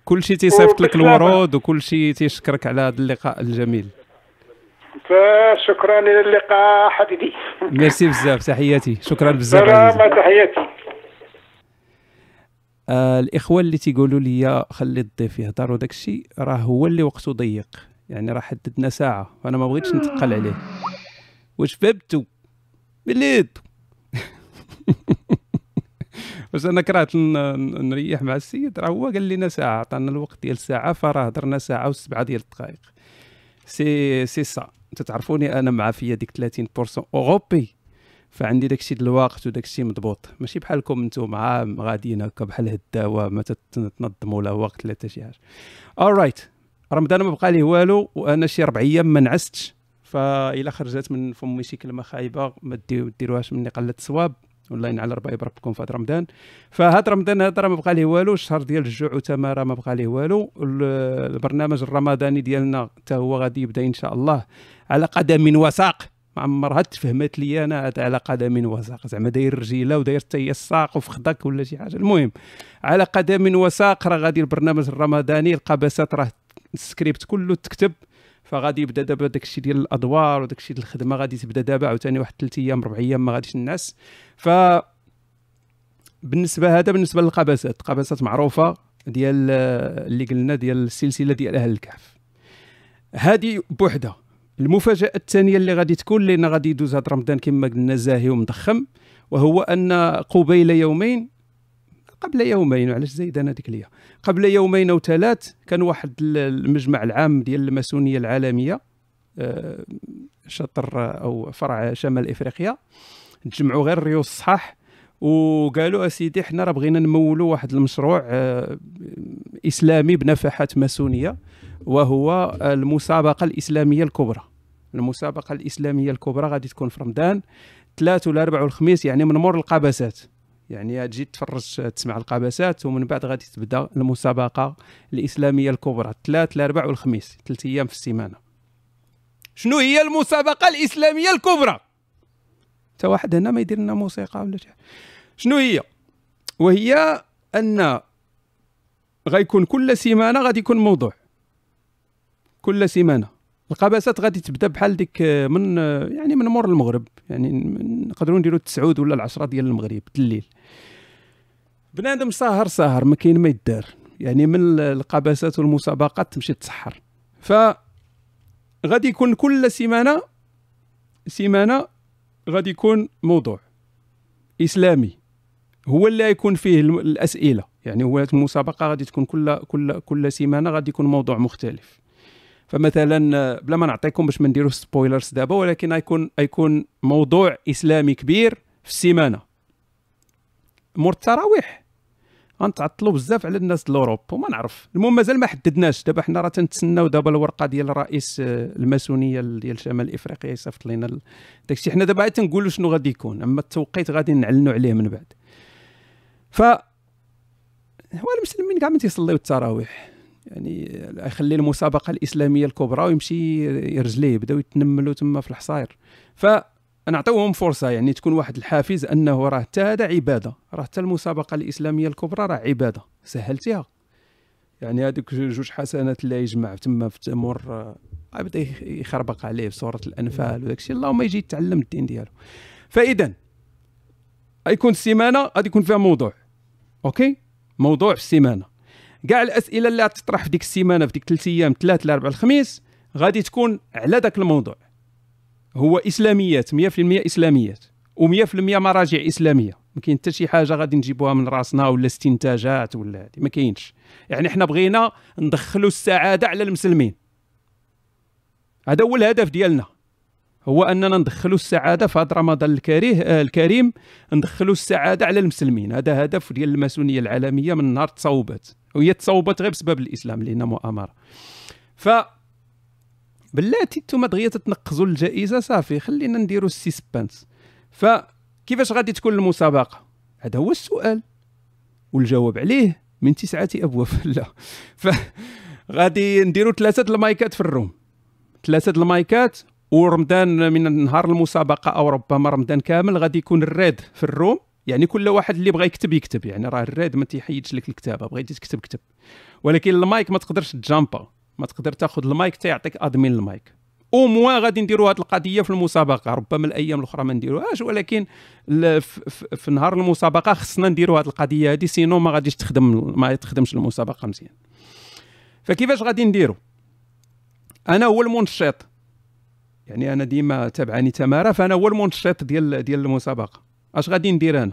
كل شيء تيصيفط لك الورود وكل شيء تيشكرك على هذا اللقاء الجميل. فشكرا إلى اللقاء حبيبي. ميرسي بزاف تحياتي. شكرا بزاف سلام تحياتي. آه الإخوة اللي تيقولوا لي خلي الضيف يهضر وداك الشيء راه هو اللي وقته ضيق. يعني راه حددنا ساعة فانا ما بغيتش نتقل عليه. واش فهمتوا بليتوا واش أنا كرهت نريح مع السيد؟ راه هو قال لنا ساعة عطانا الوقت ديال الساعة فراه هضرنا ساعة وسبعة ديال الدقائق. سي سي سا. أنت تعرفوني أنا مع فيا ديك 30% أوروبي. فعندي داكشي د الوقت وداكشي مضبوط. ماشي بحالكم نتوما غاديين هكا بحال الدواء ما تنظموا له وقت لا حتى شي حاجة. alright رمضان ما بقى ليه والو وأنا شي ربع أيام ما نعستش. فإلا خرجت من فمي شي كلمة خايبة ما ديروهاش مني قلة الصواب. والله ينعل ربي يبارككم في هذا رمضان. فهاد رمضان هذا ما بقى ليه والو. الشهر ديال الجوع وتماره ما بقى ليه والو البرنامج الرمضاني ديالنا حتى هو غادي يبدأ إن شاء الله على قدم وساق. عمرها تفهمت لي أنا على قدم وساق. زعما داير رجيلة وداير حتى الساق وفخدك ولا شي حاجة. المهم على قدم وساق راه غادي البرنامج الرمضاني القبسات راه السكريبت كله تكتب. فغادي يبدا دابا داك الشيء ديال الأدوار وداك الشيء ديال الخدمة غادي تبدا دابا عاوتاني واحد ثلاث أيام ربع أيام ما غاديش نعس ف بالنسبة هذا بالنسبة للقبسات القبسات معروفة ديال اللي قلنا ديال السلسلة ديال أهل الكهف. هذه بوحدها المفاجأة الثانية اللي غادي تكون لأن غادي يدوز هذا رمضان كما قلنا زاهي ومضخم وهو أن قبيل يومين قبل يومين علاش زايد أنا ديك ليا قبل يومين أو ثلاث كان واحد المجمع العام ديال الماسونية العالمية آه، شطر أو فرع شمال إفريقيا تجمعوا غير ريو الصحاح وقالوا أسيدي حنا راه بغينا نمولوا واحد المشروع آه، إسلامي بنفحات ماسونية وهو المسابقة الإسلامية الكبرى. المسابقة الإسلامية الكبرى غادي تكون في رمضان ثلاث ولا والخميس يعني من مور القبسات يعني تجي تفرج تسمع القبسات ومن بعد غادي تبدا المسابقة الإسلامية الكبرى ثلاث الاربع والخميس ثلاث أيام في السيمانة. شنو هي المسابقة الإسلامية الكبرى؟ حتى واحد هنا ما يدير لنا موسيقى ولا شنو هي؟ وهي أن غيكون كل سيمانة غادي يكون موضوع. كل سيمانة. القباسات غادي تبدا بحال ديك من يعني من مور المغرب يعني نقدروا نديروا التسعود ولا العشرة ديال المغرب الليل بنادم ساهر ساهر ما كاين ما يدار. يعني من القباسات والمسابقات تمشي تسحر. ف غادي يكون كل سيمانة سيمانة غادي يكون موضوع إسلامي. هو اللي يكون فيه الأسئلة. يعني هو المسابقة غادي تكون كل كل كل سيمانة غادي يكون موضوع مختلف. فمثلا بلا ما نعطيكم باش ما نديروش spoilers دابا ولكن يكون يكون موضوع إسلامي كبير في السيمانه مور التراويح غنتعطلوا بزاف على الناس د وما نعرف. المهم مازال ما حددناش. دابا حنا راه تنتسناو دابا الورقة ديال رئيس آه، الماسونية ديال شمال افريقيا يصيفط لنا داكشي. حنا دابا تنقولوا شنو غادي يكون أما التوقيت غادي نعلنوا عليه من بعد. ف هو المسلمين كاع ما تيصليو التراويح. يعني يخلي المسابقة الإسلامية الكبرى ويمشي يرجليه يبداو يتنملوا تما في الحصاير ف نعطيوهم فرصة يعني تكون واحد الحافز أنه راه حتى هذا عبادة. راه حتى المسابقة الإسلامية الكبرى راه عبادة سهلتيها. يعني هذوك جوج حسنات اللي يجمع تما في تمر آه، يبدأ يخربق عليه في سوره الأنفال وداك الشيء. اللهم يجي يتعلم الدين ديالو. فإذا غيكون السيمانة غادي يكون فيها موضوع. أوكي؟ موضوع في السيمانة. كاع الأسئلة اللي غتطرح في ديك السيمانة في ديك ثلاث أيام ثلاث الاربع الخميس غادي تكون على ذاك الموضوع. هو إسلاميات 100% إسلاميات و100% مراجع إسلامية. ما كاين حتى شي حاجة غادي نجيبوها من راسنا ولا استنتاجات ولا ما كاينش. يعني حنا بغينا ندخلوا السعادة على المسلمين. هذا هو الهدف ديالنا. هو أننا ندخلوا السعادة في هذا رمضان الكريه آه الكريم. ندخلوا السعادة على المسلمين. هذا هدف ديال الماسونية العالمية من نهار تصوبت وهي تصوبت غير بسبب الإسلام لأن مؤامرة. ف بلاتي نتوما دغيا تتنقزوا الجائزة صافي خلينا نديروا ال suspense فكيفاش غادي تكون المسابقة؟ هذا هو السؤال. والجواب عليه من تسعة أبواب. لا. فغادي نديروا ثلاثة المايكات في ال room. ثلاثة المايكات ورمضان من نهار المسابقة أو ربما رمضان كامل غادي يكون ال raid في ال room. يعني كل واحد اللي بغى يكتب يكتب يعني راه ال raid ما تيحيدش لك الكتابة بغيتي تكتب كتب. ولكن المايك ما تقدرش ت jump ا ما تقدر تاخذ المايك تيعطيك admin ال mic. أو موا غادي نديروا هذه القضية في المسابقة ربما الأيام الأخرى ما نديروهاش ولكن في نهار المسابقة خصنا نديروا هذه القضية هذه sinon ما غاديش تخدم ما تخدمش المسابقة مزيان. فكيفاش غادي نديروا أنا هو المنشط. يعني أنا ديما تابعني تمارا فأنا هو المنشط ديال ديال المسابقة. اش غادي ندير أنا؟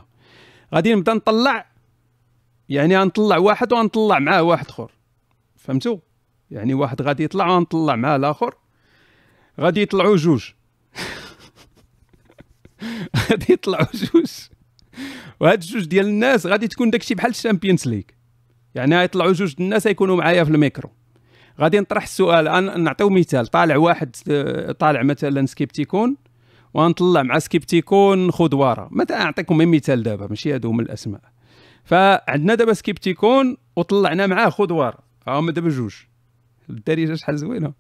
غادي نبدا نطلع يعني غنطلع واحد وغنطلع معاه واحد اخر. فهمتوا يعني واحد غادي يطلع ونطلع معاه الآخر. غادي يطلعوا جوج. غادي يطلعوا جوج. وهاد الجوج ديال الناس غادي تكون داكشي بحال ال Champions League. يعني غيطلعوا جوج الناس يكونوا معايا في الميكرو. غادي نطرح السؤال نعطيو مثال. طالع واحد طالع مثلا سكيبتيكون ونطلع مع سكيبتيكون خضواره مثلا نعطيكم مثال دابا ماشي هادو هما الأسماء. فعندنا دابا سكيبتيكون وطلعنا معاه خضواره هما دابا جوج. الدارجة شحال زوينة.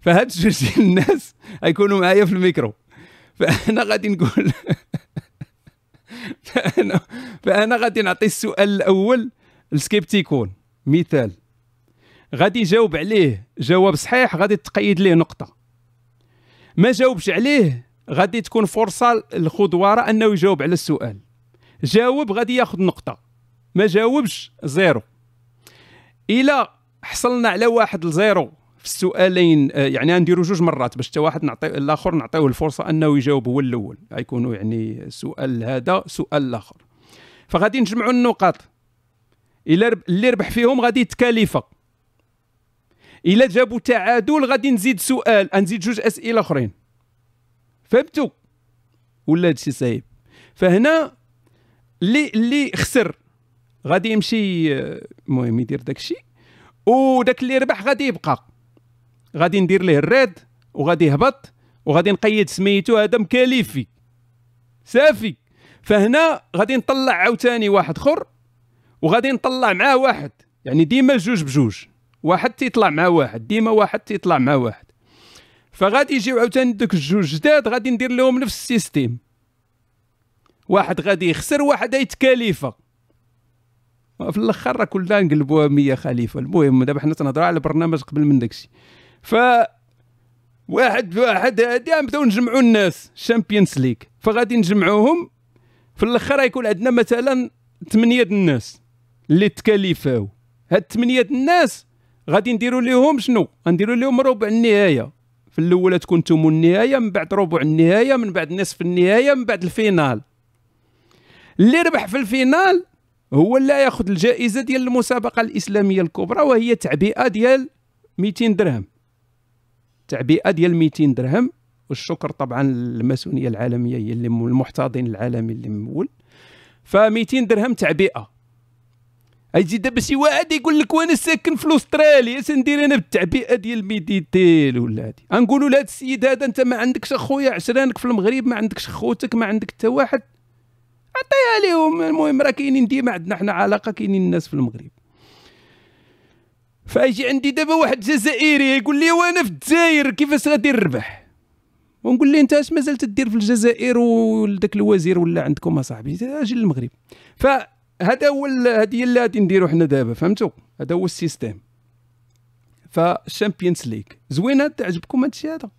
فهاد جوج ديال الناس غيكونوا معايا في الميكرو. فأنا غادي نقول فانا فأنا غادي نعطي السؤال الأول ل Skepticon. مثال. غادي يجاوب عليه جواب صحيح غادي تقيد ليه نقطة. ما جاوبش عليه غادي تكون فرصة للخضوارة أنه يجاوب على السؤال. جاوب غادي ياخذ نقطة. ما جاوبش zéro. إلى حصلنا على واحد ل zéro في السؤالين يعني غنديروا جوج مرات باش حتى واحد نعطي الآخر نعطيوه الفرصة أنه يجاوب هو الأول. غيكونوا يعني سؤال هذا سؤال الآخر. فغادي نجمعوا النقاط. إلا اللي ربح فيهم غادي يتكالف إلا جابوا تعادل غادي نزيد سؤال نزيد جوج أسئلة أخرين. فهمتوا ولا هادشي صعيب. فهنا اللي اللي خسر غادي يمشي المهم يدير داكشي وداك اللي ربح غادي يبقى. غادي ندير ليه الريد وغادي يهبط وغادي نقيد سميتو هذا مكاليفي. صافي. فهنا غادي نطلع عاوتاني واحد اخر وغادي نطلع معاه واحد. يعني ديما جوج بجوج. واحد تيطلع مع واحد ديما واحد تيطلع مع واحد. فغادي يجيو عاوتاني دوك الجوج جداد غادي ندير لهم نفس ال système. واحد غادي يخسر واحد يتكاليفا في الأخر راه كلنا نقلبوها 100 خليفة. المهم دابا حنا تنهضروا على برنامج قبل من داكشي. ف واحد بواحد هادي نبداو نجمعوا الناس ال Champions League فغادي نجمعوهم. في الأخر غيكون عندنا مثلا ثمانية الناس اللي تكاليفاو. هاد ثمانية الناس غادي نديروا لهم شنو؟ غنديروا لهم ربع النهاية. في الأولى تكون ثمن النهاية من بعد ربع النهاية من بعد نصف النهاية من بعد ال finale. اللي ربح في ال finale هو اللي ياخذ الجائزة ديال المسابقة الإسلامية الكبرى وهي تعبئة ديال 200 درهم. تعبئة ديال 200 درهم والشكر طبعا للماسونية العالمية هي اللي المحتضن العالمي اللي مول. ف 200 درهم تعبئة. أجي دابا شي واحد يقول لك وأنا ساكن في استراليا اش ندير أنا بالتعبئة ديال ميديتيل ولا هادي. غنقولوا لهذا السيد هذا أنت ما عندكش أخويا عشرانك في المغرب ما عندكش خوتك ما عندك حتى واحد. عطيها لهم المهم راه كاينين ديما عندنا حنا علاقة كاينين الناس في المغرب. فاجي عندي دابا واحد جزائري يقول لي وأنا في الجزائر كيفاش غادي نربح؟ ونقول لي أنت اش مازال تدير في الجزائر ولداك الوزير ولا عندكم أصاحبي؟ أجي للمغرب. فهذا هو هذه اللي غادي نديرو حنا دابا فهمتوا هذا هو ال système. ف ال Champions League زوينة تعجبكم هادشي هذا.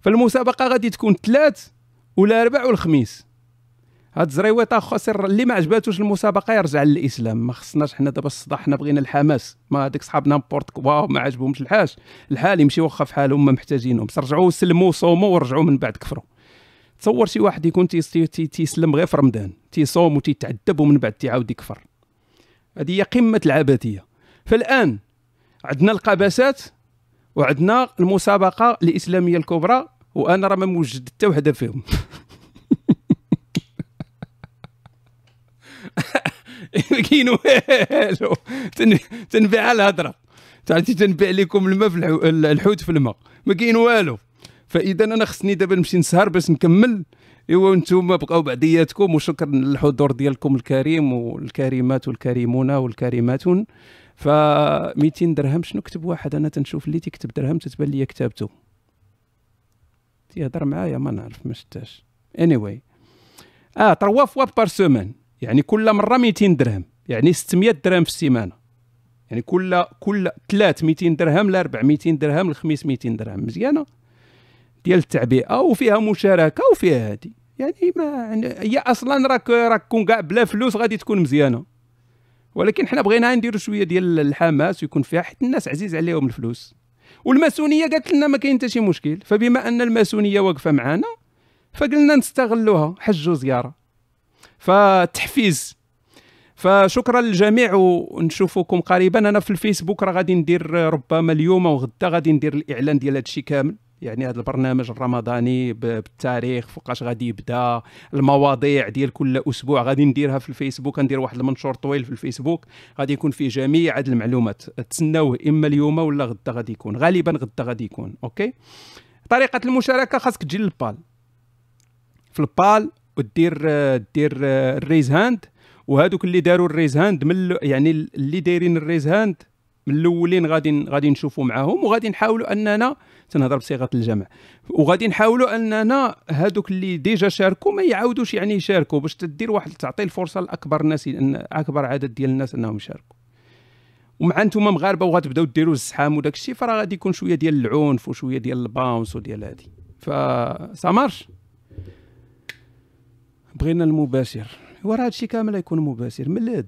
فالمسابقة غادي تكون ثلاث والاربع والخميس. هاد الزريويطة خسر اللي ما عجباتوش المسابقة يرجع للإسلام. ما خصناش حنا دابا الصداع حنا بغينا الحماس. ما هذيك صحابنا مبورت واو ما عجبهمش الحاج الحال يمشي واخا في حالهم ما محتاجينهم. رجعوا سلموا صوموا ورجعوا من بعد كفروا. تصور شي واحد يكون تيسلم غير في رمضان تيصوم وتيتعذب ومن بعد تيعاود يكفر. هذه هي قمة العبثيه فالآن عندنا القباسات وعندنا المسابقة الإسلامية الكبرى وأنا راه ما موجد حتى وحدة فيهم. كاين والو. تنبيع الهضره تعرفتي تنبيع لكم الماء في الحوت في الماء. ما كاين والو. فإذا أنا خصني دابا نمشي نسهر باش نكمل. إيوا أنتم بقاو بعدياتكم وشكرا للحضور ديالكم الكريم والكريمات والكريمون والكريماتون. ف 200 درهم شنو كتب واحد؟ أنا تنشوف اللي تكتب درهم تتبان لي كتابته. تيهضر معايا ما نعرف ما شفتاش اني anyway. آه 3 فوا بار سومان يعني كل مرة 200 درهم. يعني 600 درهم في السيمانة. يعني كل كل ثلاث 200 درهم لأربع 200 درهم الخميس 200 درهم. مزيانة؟ ديال التعبئة وفيها مشاركة وفيها هذه يعني ما هي أصلا راك راك كون كاع بلا فلوس غادي تكون مزيانة. ولكن حنا بغينا نديروا شوية ديال الحماس ويكون فيها حيت الناس عزيز عليهم الفلوس. والماسونية قالت لنا ما كاين حتى شي مشكل. فبما أن الماسونية واقفة معنا فقلنا نستغلوها حجوا زيارة. فتحفيز. فشكرا للجميع ونشوفكم قريبا. أنا في الفيسبوك راه غادي ندير ربما اليوم أو غدا غادي ندير الإعلان ديال هذا الشيء كامل. يعني هذا البرنامج الرمضاني بالتاريخ فوقاش غادي يبدا. المواضيع ديال كل أسبوع غادي نديرها في الفيسبوك ندير واحد المنشور طويل في الفيسبوك. غادي يكون فيه جميع هذه المعلومات. تسناوه إما اليوم ولا غدا غادي يكون. غالبا غدا غادي يكون. أوكي؟ طريقة المشاركة خاصك تجي للبال. في البال ودير دير ال raise hand. وهذوك اللي داروا ال raise hand من يعني اللي دايرين ال raise hand من الأولين غادي غادي نشوفوا معاهم وغادي نحاولوا أننا تنهضر بصيغه الجمع وغادي نحاولوا أننا هذوك اللي déjà شاركوا ما يعاودوش يعني يشاركوا باش تدير واحد تعطي الفرصة لأكبر الناس أكبر عدد ديال الناس أنهم يشاركوا ومع أنتم مغاربة وغتبداو ديروا الزحام وداك الشيء فراه غادي يكون شوية ديال العنف وشوية ديال الباونس وديال هادي. فسامارش بغينا المباشر. وراه هادشي كامل يكون مباشر من اليد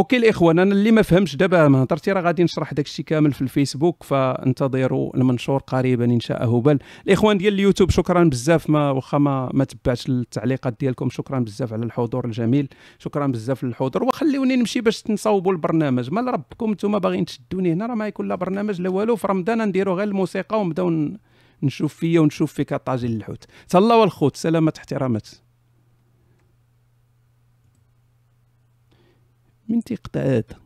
أوكي الاخوان أنا اللي ما فهمش دابا ما هضرتي راه غادي نشرح داك الشيء كامل في الفيسبوك فانتظروا المنشور قريبا إن شاء هبل الاخوان ديال اليوتيوب شكرا بزاف ما واخا ما ما تبعتش التعليقات ديالكم شكرا بزاف على الحضور الجميل شكرا بزاف للحضور. وخليوني نمشي باش نصاوبوا البرنامج. مال ربكم نتوما باغيين تشدوني هنا راه ما يكون لا برنامج لا والو. في رمضان نديروا غير الموسيقى ونبداو نشوف فيا ونشوف فيك طاجين الحوت. تهلاو الخوت سلامات احترامات. من تيقطع هذا